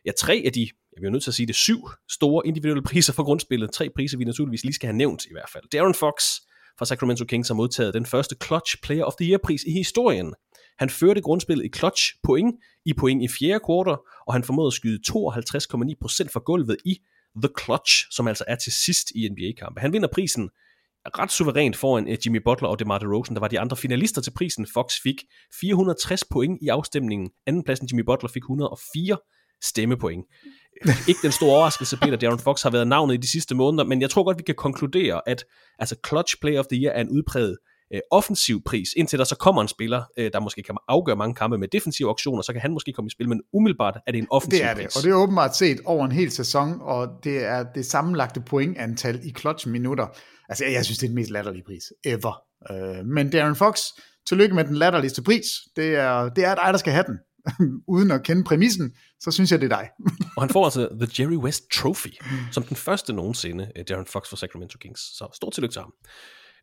ja, tre af de, jeg bliver nødt til at sige det, syv store individuelle priser for grundspillet. Tre priser, vi naturligvis lige skal have nævnt i hvert fald. Darren Fox fra Sacramento Kings har modtaget den første Clutch Player of the Year-pris i historien. Han førte grundspillet i clutch point, i point i fjerde kvartal, og han formåede at skyde 52,9% for gulvet i The Clutch, som altså er til sidst i NBA-kampe. Han vinder prisen ret suverænt foran eh, Jimmy Butler og DeMar DeRozan, der var de andre finalister til prisen. Fox fik 460 point i afstemningen. Andenpladsen Jimmy Butler fik 104 stemmepoint. Ikke den store overraskelse, Peter Darren Fox har været navnet i de sidste måneder, men jeg tror godt, vi kan konkludere, at altså Clutch Player of the Year er en udpræget øh, offensiv pris, indtil der så kommer en spiller, øh, der måske kan afgøre mange kampe med defensive auktioner, så kan han måske komme i spil, men umiddelbart er det en offensiv Det er pris. det, og det er åbenbart set over en hel sæson, og det er det sammenlagte pointantal i clutch-minutter. Altså, jeg synes, det er den mest latterlige pris ever. Øh, men Darren Fox, tillykke med den latterligste pris. Det er, det er dig, der skal have den. Uden at kende præmissen, så synes jeg, det er dig. og han får altså The Jerry West Trophy, som den første nogensinde, øh, Darren Fox for Sacramento Kings. Så stort tillykke til ham.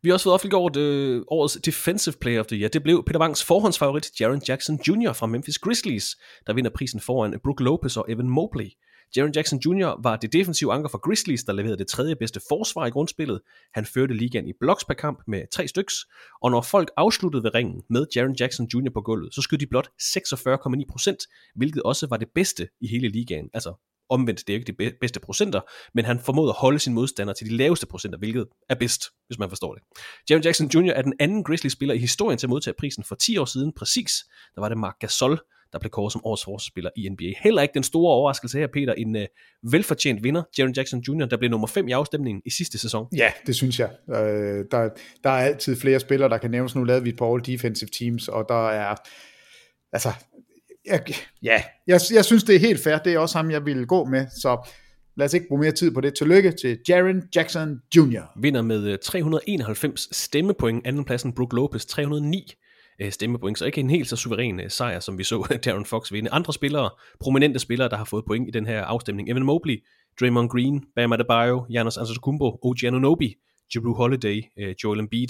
Vi har også fået offentliggjort øh, årets Defensive Player of the Year. Det blev Peter Wangs forhåndsfavorit, Jaron Jackson Jr. fra Memphis Grizzlies, der vinder prisen foran Brook Lopez og Evan Mobley. Jaron Jackson Jr. var det defensive anker for Grizzlies, der leverede det tredje bedste forsvar i grundspillet. Han førte ligaen i blocks per kamp med tre styks, og når folk afsluttede ved ringen med Jaron Jackson Jr. på gulvet, så skød de blot 46,9%, hvilket også var det bedste i hele ligaen. Altså omvendt, det er ikke de bedste procenter, men han formåede at holde sin modstander til de laveste procenter, hvilket er bedst, hvis man forstår det. Jaron Jackson Jr. er den anden Grizzlies-spiller i historien til at modtage prisen for 10 år siden præcis. Der var det Mark Gasol, der blev kåret som årets forsvarsspiller i NBA. Heller ikke den store overraskelse her, Peter, en uh, velfortjent vinder, Jaron Jackson Jr., der blev nummer 5 i afstemningen i sidste sæson. Ja, det synes jeg. Øh, der, der er altid flere spillere, der kan nævnes. Nu lavede vi et par all-defensive teams, og der er... Altså, jeg, ja, jeg, jeg synes, det er helt fair. Det er også ham, jeg ville gå med, så lad os ikke bruge mere tid på det. Tillykke til Jaron Jackson Jr. Vinder med 391 stemmepoint, andenpladsen Brook Lopez 309 Øh, stemmepoint, så ikke en helt så suveræn øh, sejr, som vi så Darren Fox vinde. Andre spillere, prominente spillere, der har fået point i den her afstemning. Evan Mobley, Draymond Green, Bam Adebayo, Giannis Antetokounmpo, OG Anunobi, Jrue Holiday, øh, Joel Embiid,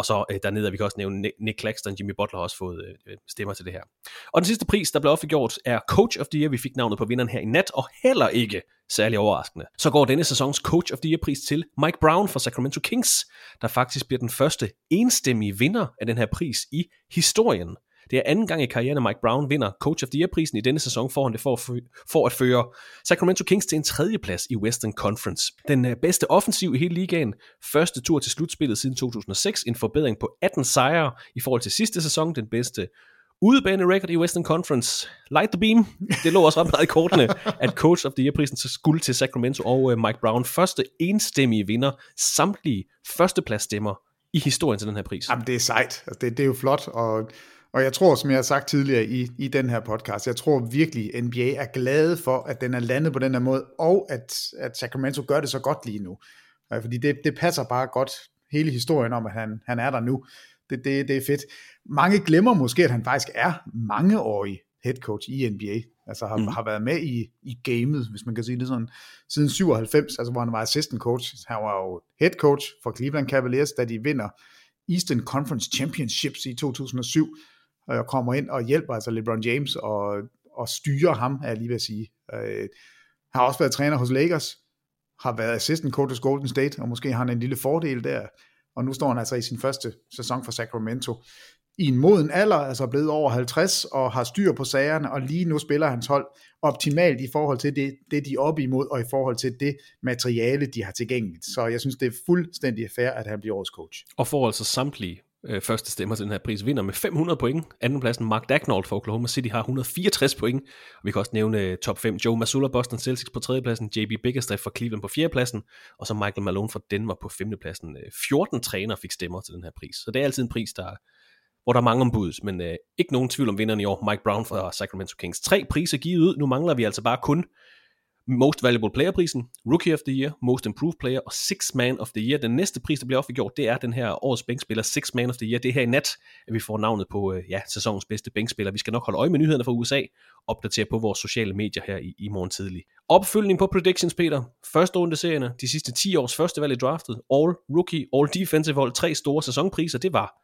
og så øh, dernede har vi kan også nævne Nick Claxton, Jimmy Butler har også fået øh, øh, stemmer til det her. Og den sidste pris, der blev offentliggjort, er Coach of the Year. Vi fik navnet på vinderen her i nat, og heller ikke særlig overraskende. Så går denne sæsons Coach of the Year pris til Mike Brown fra Sacramento Kings, der faktisk bliver den første enstemmige vinder af den her pris i historien. Det er anden gang i karrieren, at Mike Brown vinder Coach of the Year-prisen i denne sæson, får han det for at, for at føre Sacramento Kings til en tredjeplads i Western Conference. Den øh, bedste offensiv i hele ligaen, første tur til slutspillet siden 2006, en forbedring på 18 sejre i forhold til sidste sæson, den bedste udebane record i Western Conference. Light the beam. Det lå også ret meget i kortene, at Coach of the Year-prisen skulle til Sacramento og Mike Brown. Første enstemmige vinder, samtlige førstepladsstemmer i historien til den her pris. Jamen, det er sejt. Altså, det, det er jo flot, og og jeg tror, som jeg har sagt tidligere i, i den her podcast, jeg tror virkelig, NBA er glade for, at den er landet på den her måde, og at, at Sacramento gør det så godt lige nu. Fordi det, det passer bare godt, hele historien om, at han, han er der nu. Det, det, det er fedt. Mange glemmer måske, at han faktisk er mangeårig head coach i NBA. Altså har, mm. har været med i, i gamet, hvis man kan sige det sådan, siden 97, altså hvor han var assistant coach. Han var jo head coach for Cleveland Cavaliers, da de vinder Eastern Conference Championships i 2007 og kommer ind og hjælper altså LeBron James og, og styrer ham, er jeg lige ved at sige. Øh, har også været træner hos Lakers, har været assistant coach hos Golden State, og måske har han en lille fordel der. Og nu står han altså i sin første sæson for Sacramento i en moden alder, altså blevet over 50 og har styr på sagerne, og lige nu spiller hans hold optimalt i forhold til det, det de er oppe imod, og i forhold til det materiale, de har tilgængeligt. Så jeg synes, det er fuldstændig fair, at han bliver årets coach. Og får altså samtlige øh, første stemmer til den her pris, vinder med 500 point. Andenpladsen Mark Dagnall for Oklahoma City har 164 point. Og vi kan også nævne øh, top 5 Joe Mazzulla Boston Celtics på tredjepladsen, JB Bickerstaff fra Cleveland på fjerdepladsen, og så Michael Malone fra Denver på femtepladsen. Øh, 14 træner fik stemmer til den her pris. Så det er altid en pris, der hvor der er mange ombud, men øh, ikke nogen tvivl om vinderen i år, Mike Brown fra Sacramento Kings. Tre priser givet ud, nu mangler vi altså bare kun Most Valuable Player-prisen, Rookie of the Year, Most Improved Player og Six Man of the Year. Den næste pris, der bliver offentliggjort, det er den her årets bænkspiller, Six Man of the Year. Det er her i nat, at vi får navnet på øh, ja, sæsonens bedste bænkspiller. Vi skal nok holde øje med nyhederne fra USA, opdatere på vores sociale medier her i, i morgen tidlig. Opfølgning på predictions, Peter. Første runde serierne, de sidste 10 års første valg i draftet, All Rookie, All Defensive hold, tre store sæsonpriser. Det var,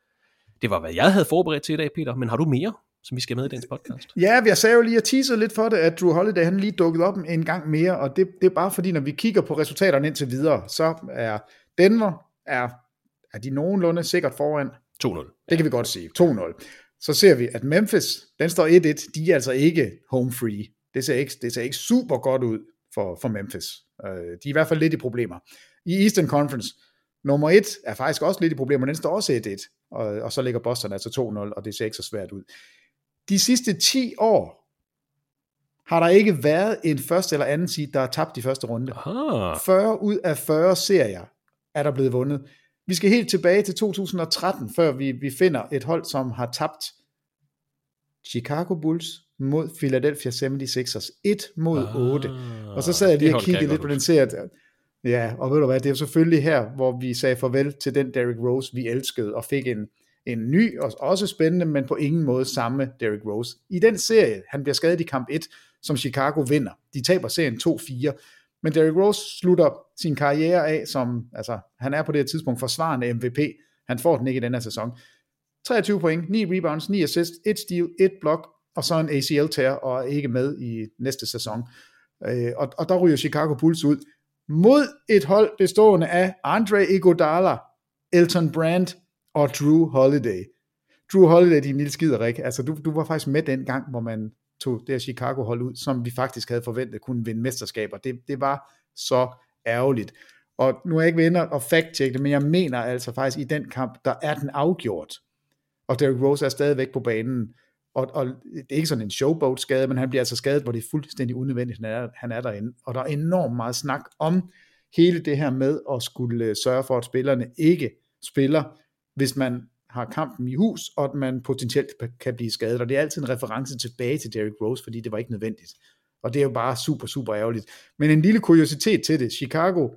det var, hvad jeg havde forberedt til i dag, Peter. Men har du mere? Som vi skal med i dagens podcast. Ja, jeg sagde jo lige, at teaser lidt for det, at Drew Holiday han lige dukket op en gang mere, og det, det er bare fordi, når vi kigger på resultaterne indtil videre, så er Denver, er, er de nogenlunde sikkert foran. 2-0. Det kan vi godt sige. 2-0. Så ser vi, at Memphis, den står 1-1, de er altså ikke home free. Det ser ikke, det ser ikke super godt ud for, for Memphis. Uh, de er i hvert fald lidt i problemer. I Eastern Conference, nummer 1 er faktisk også lidt i problemer, den står også 1-1, og, og så ligger Boston altså 2-0, og det ser ikke så svært ud de sidste 10 år har der ikke været en første eller anden seed, der har tabt i første runde. Aha. 40 ud af 40 serier er der blevet vundet. Vi skal helt tilbage til 2013, før vi, vi finder et hold, som har tabt Chicago Bulls mod Philadelphia 76ers. 1 mod Ah, 8. Og så sad jeg lige og kiggede lidt på den serie. Ja, og ved du hvad, det er jo selvfølgelig her, hvor vi sagde farvel til den Derrick Rose, vi elskede, og fik en, en ny og også spændende, men på ingen måde samme Derrick Rose. I den serie, han bliver skadet i kamp 1, som Chicago vinder. De taber serien 2-4. Men Derrick Rose slutter sin karriere af som, altså han er på det her tidspunkt forsvarende MVP. Han får den ikke i den her sæson. 23 point, 9 rebounds, 9 assists, 1 steal, 1 block, og så en ACL tær og er ikke med i næste sæson. Øh, og, og der ryger Chicago Bulls ud mod et hold bestående af Andre Iguodala, Elton Brand og Drew Holiday. Drew Holiday, din lille skiderik, altså du, du var faktisk med den gang, hvor man tog det her Chicago-hold ud, som vi faktisk havde forventet kunne vinde mesterskaber. Det, det var så ærgerligt. Og nu er jeg ikke ved at fact det, men jeg mener altså faktisk, i den kamp, der er den afgjort. Og Derrick Rose er stadigvæk på banen. Og, og det er ikke sådan en showboat skade, men han bliver altså skadet, hvor det er fuldstændig unødvendigt, han er, han er derinde. Og der er enormt meget snak om hele det her med at skulle øh, sørge for, at spillerne ikke spiller, hvis man har kampen i hus, og at man potentielt kan blive skadet. Og det er altid en reference tilbage til Derrick Rose, fordi det var ikke nødvendigt. Og det er jo bare super, super ærgerligt. Men en lille kuriositet til det. Chicago,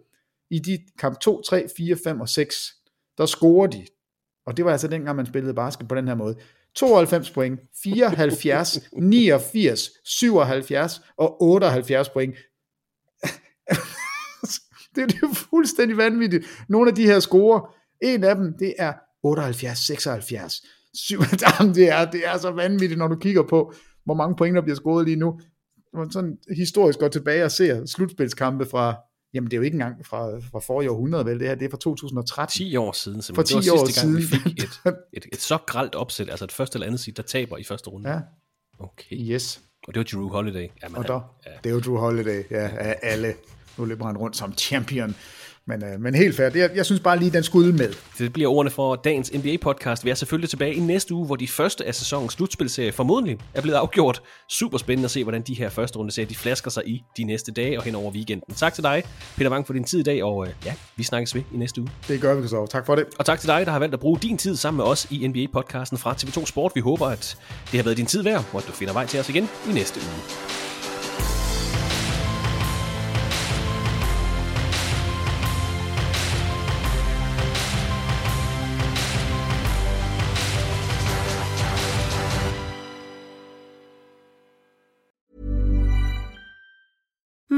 i de kamp 2, 3, 4, 5 og 6, der scorer de. Og det var altså dengang, man spillede basket på den her måde. 92 point, 74, 89, 77 og 78 point. det, er, det er jo fuldstændig vanvittigt. Nogle af de her scorer, en af dem, det er 78, 76. 7, det, er, det er så vanvittigt, når du kigger på, hvor mange point der bliver scoret lige nu. Man sådan historisk går tilbage og ser slutspilskampe fra, jamen det er jo ikke engang fra, fra forrige århundrede, vel, det her, det er fra 2013. 10 år siden, For simpelthen. 10 det var år sidste gang, vi fik et, et, et så gralt opsæt, altså et første eller andet seed, der taber i første runde. Ja. Okay. Yes. Og det var Drew Holiday. Jamen, Og der, ja. det er jo Drew Holiday, ja, af alle. Nu løber han rundt som champion. Men, øh, men helt fair, jeg, jeg synes bare lige, den skulle med. Det bliver ordene for dagens NBA-podcast. Vi er selvfølgelig tilbage i næste uge, hvor de første af sæsonens slutspilserie formodentlig er blevet afgjort. Super spændende at se, hvordan de her første runde serier, de flasker sig i de næste dage og hen over weekenden. Tak til dig, Peter Wang, for din tid i dag, og øh, ja, vi snakkes ved i næste uge. Det gør vi så. Tak for det. Og tak til dig, der har valgt at bruge din tid sammen med os i NBA-podcasten fra TV2 Sport. Vi håber, at det har været din tid værd, og at du finder vej til os igen i næste uge.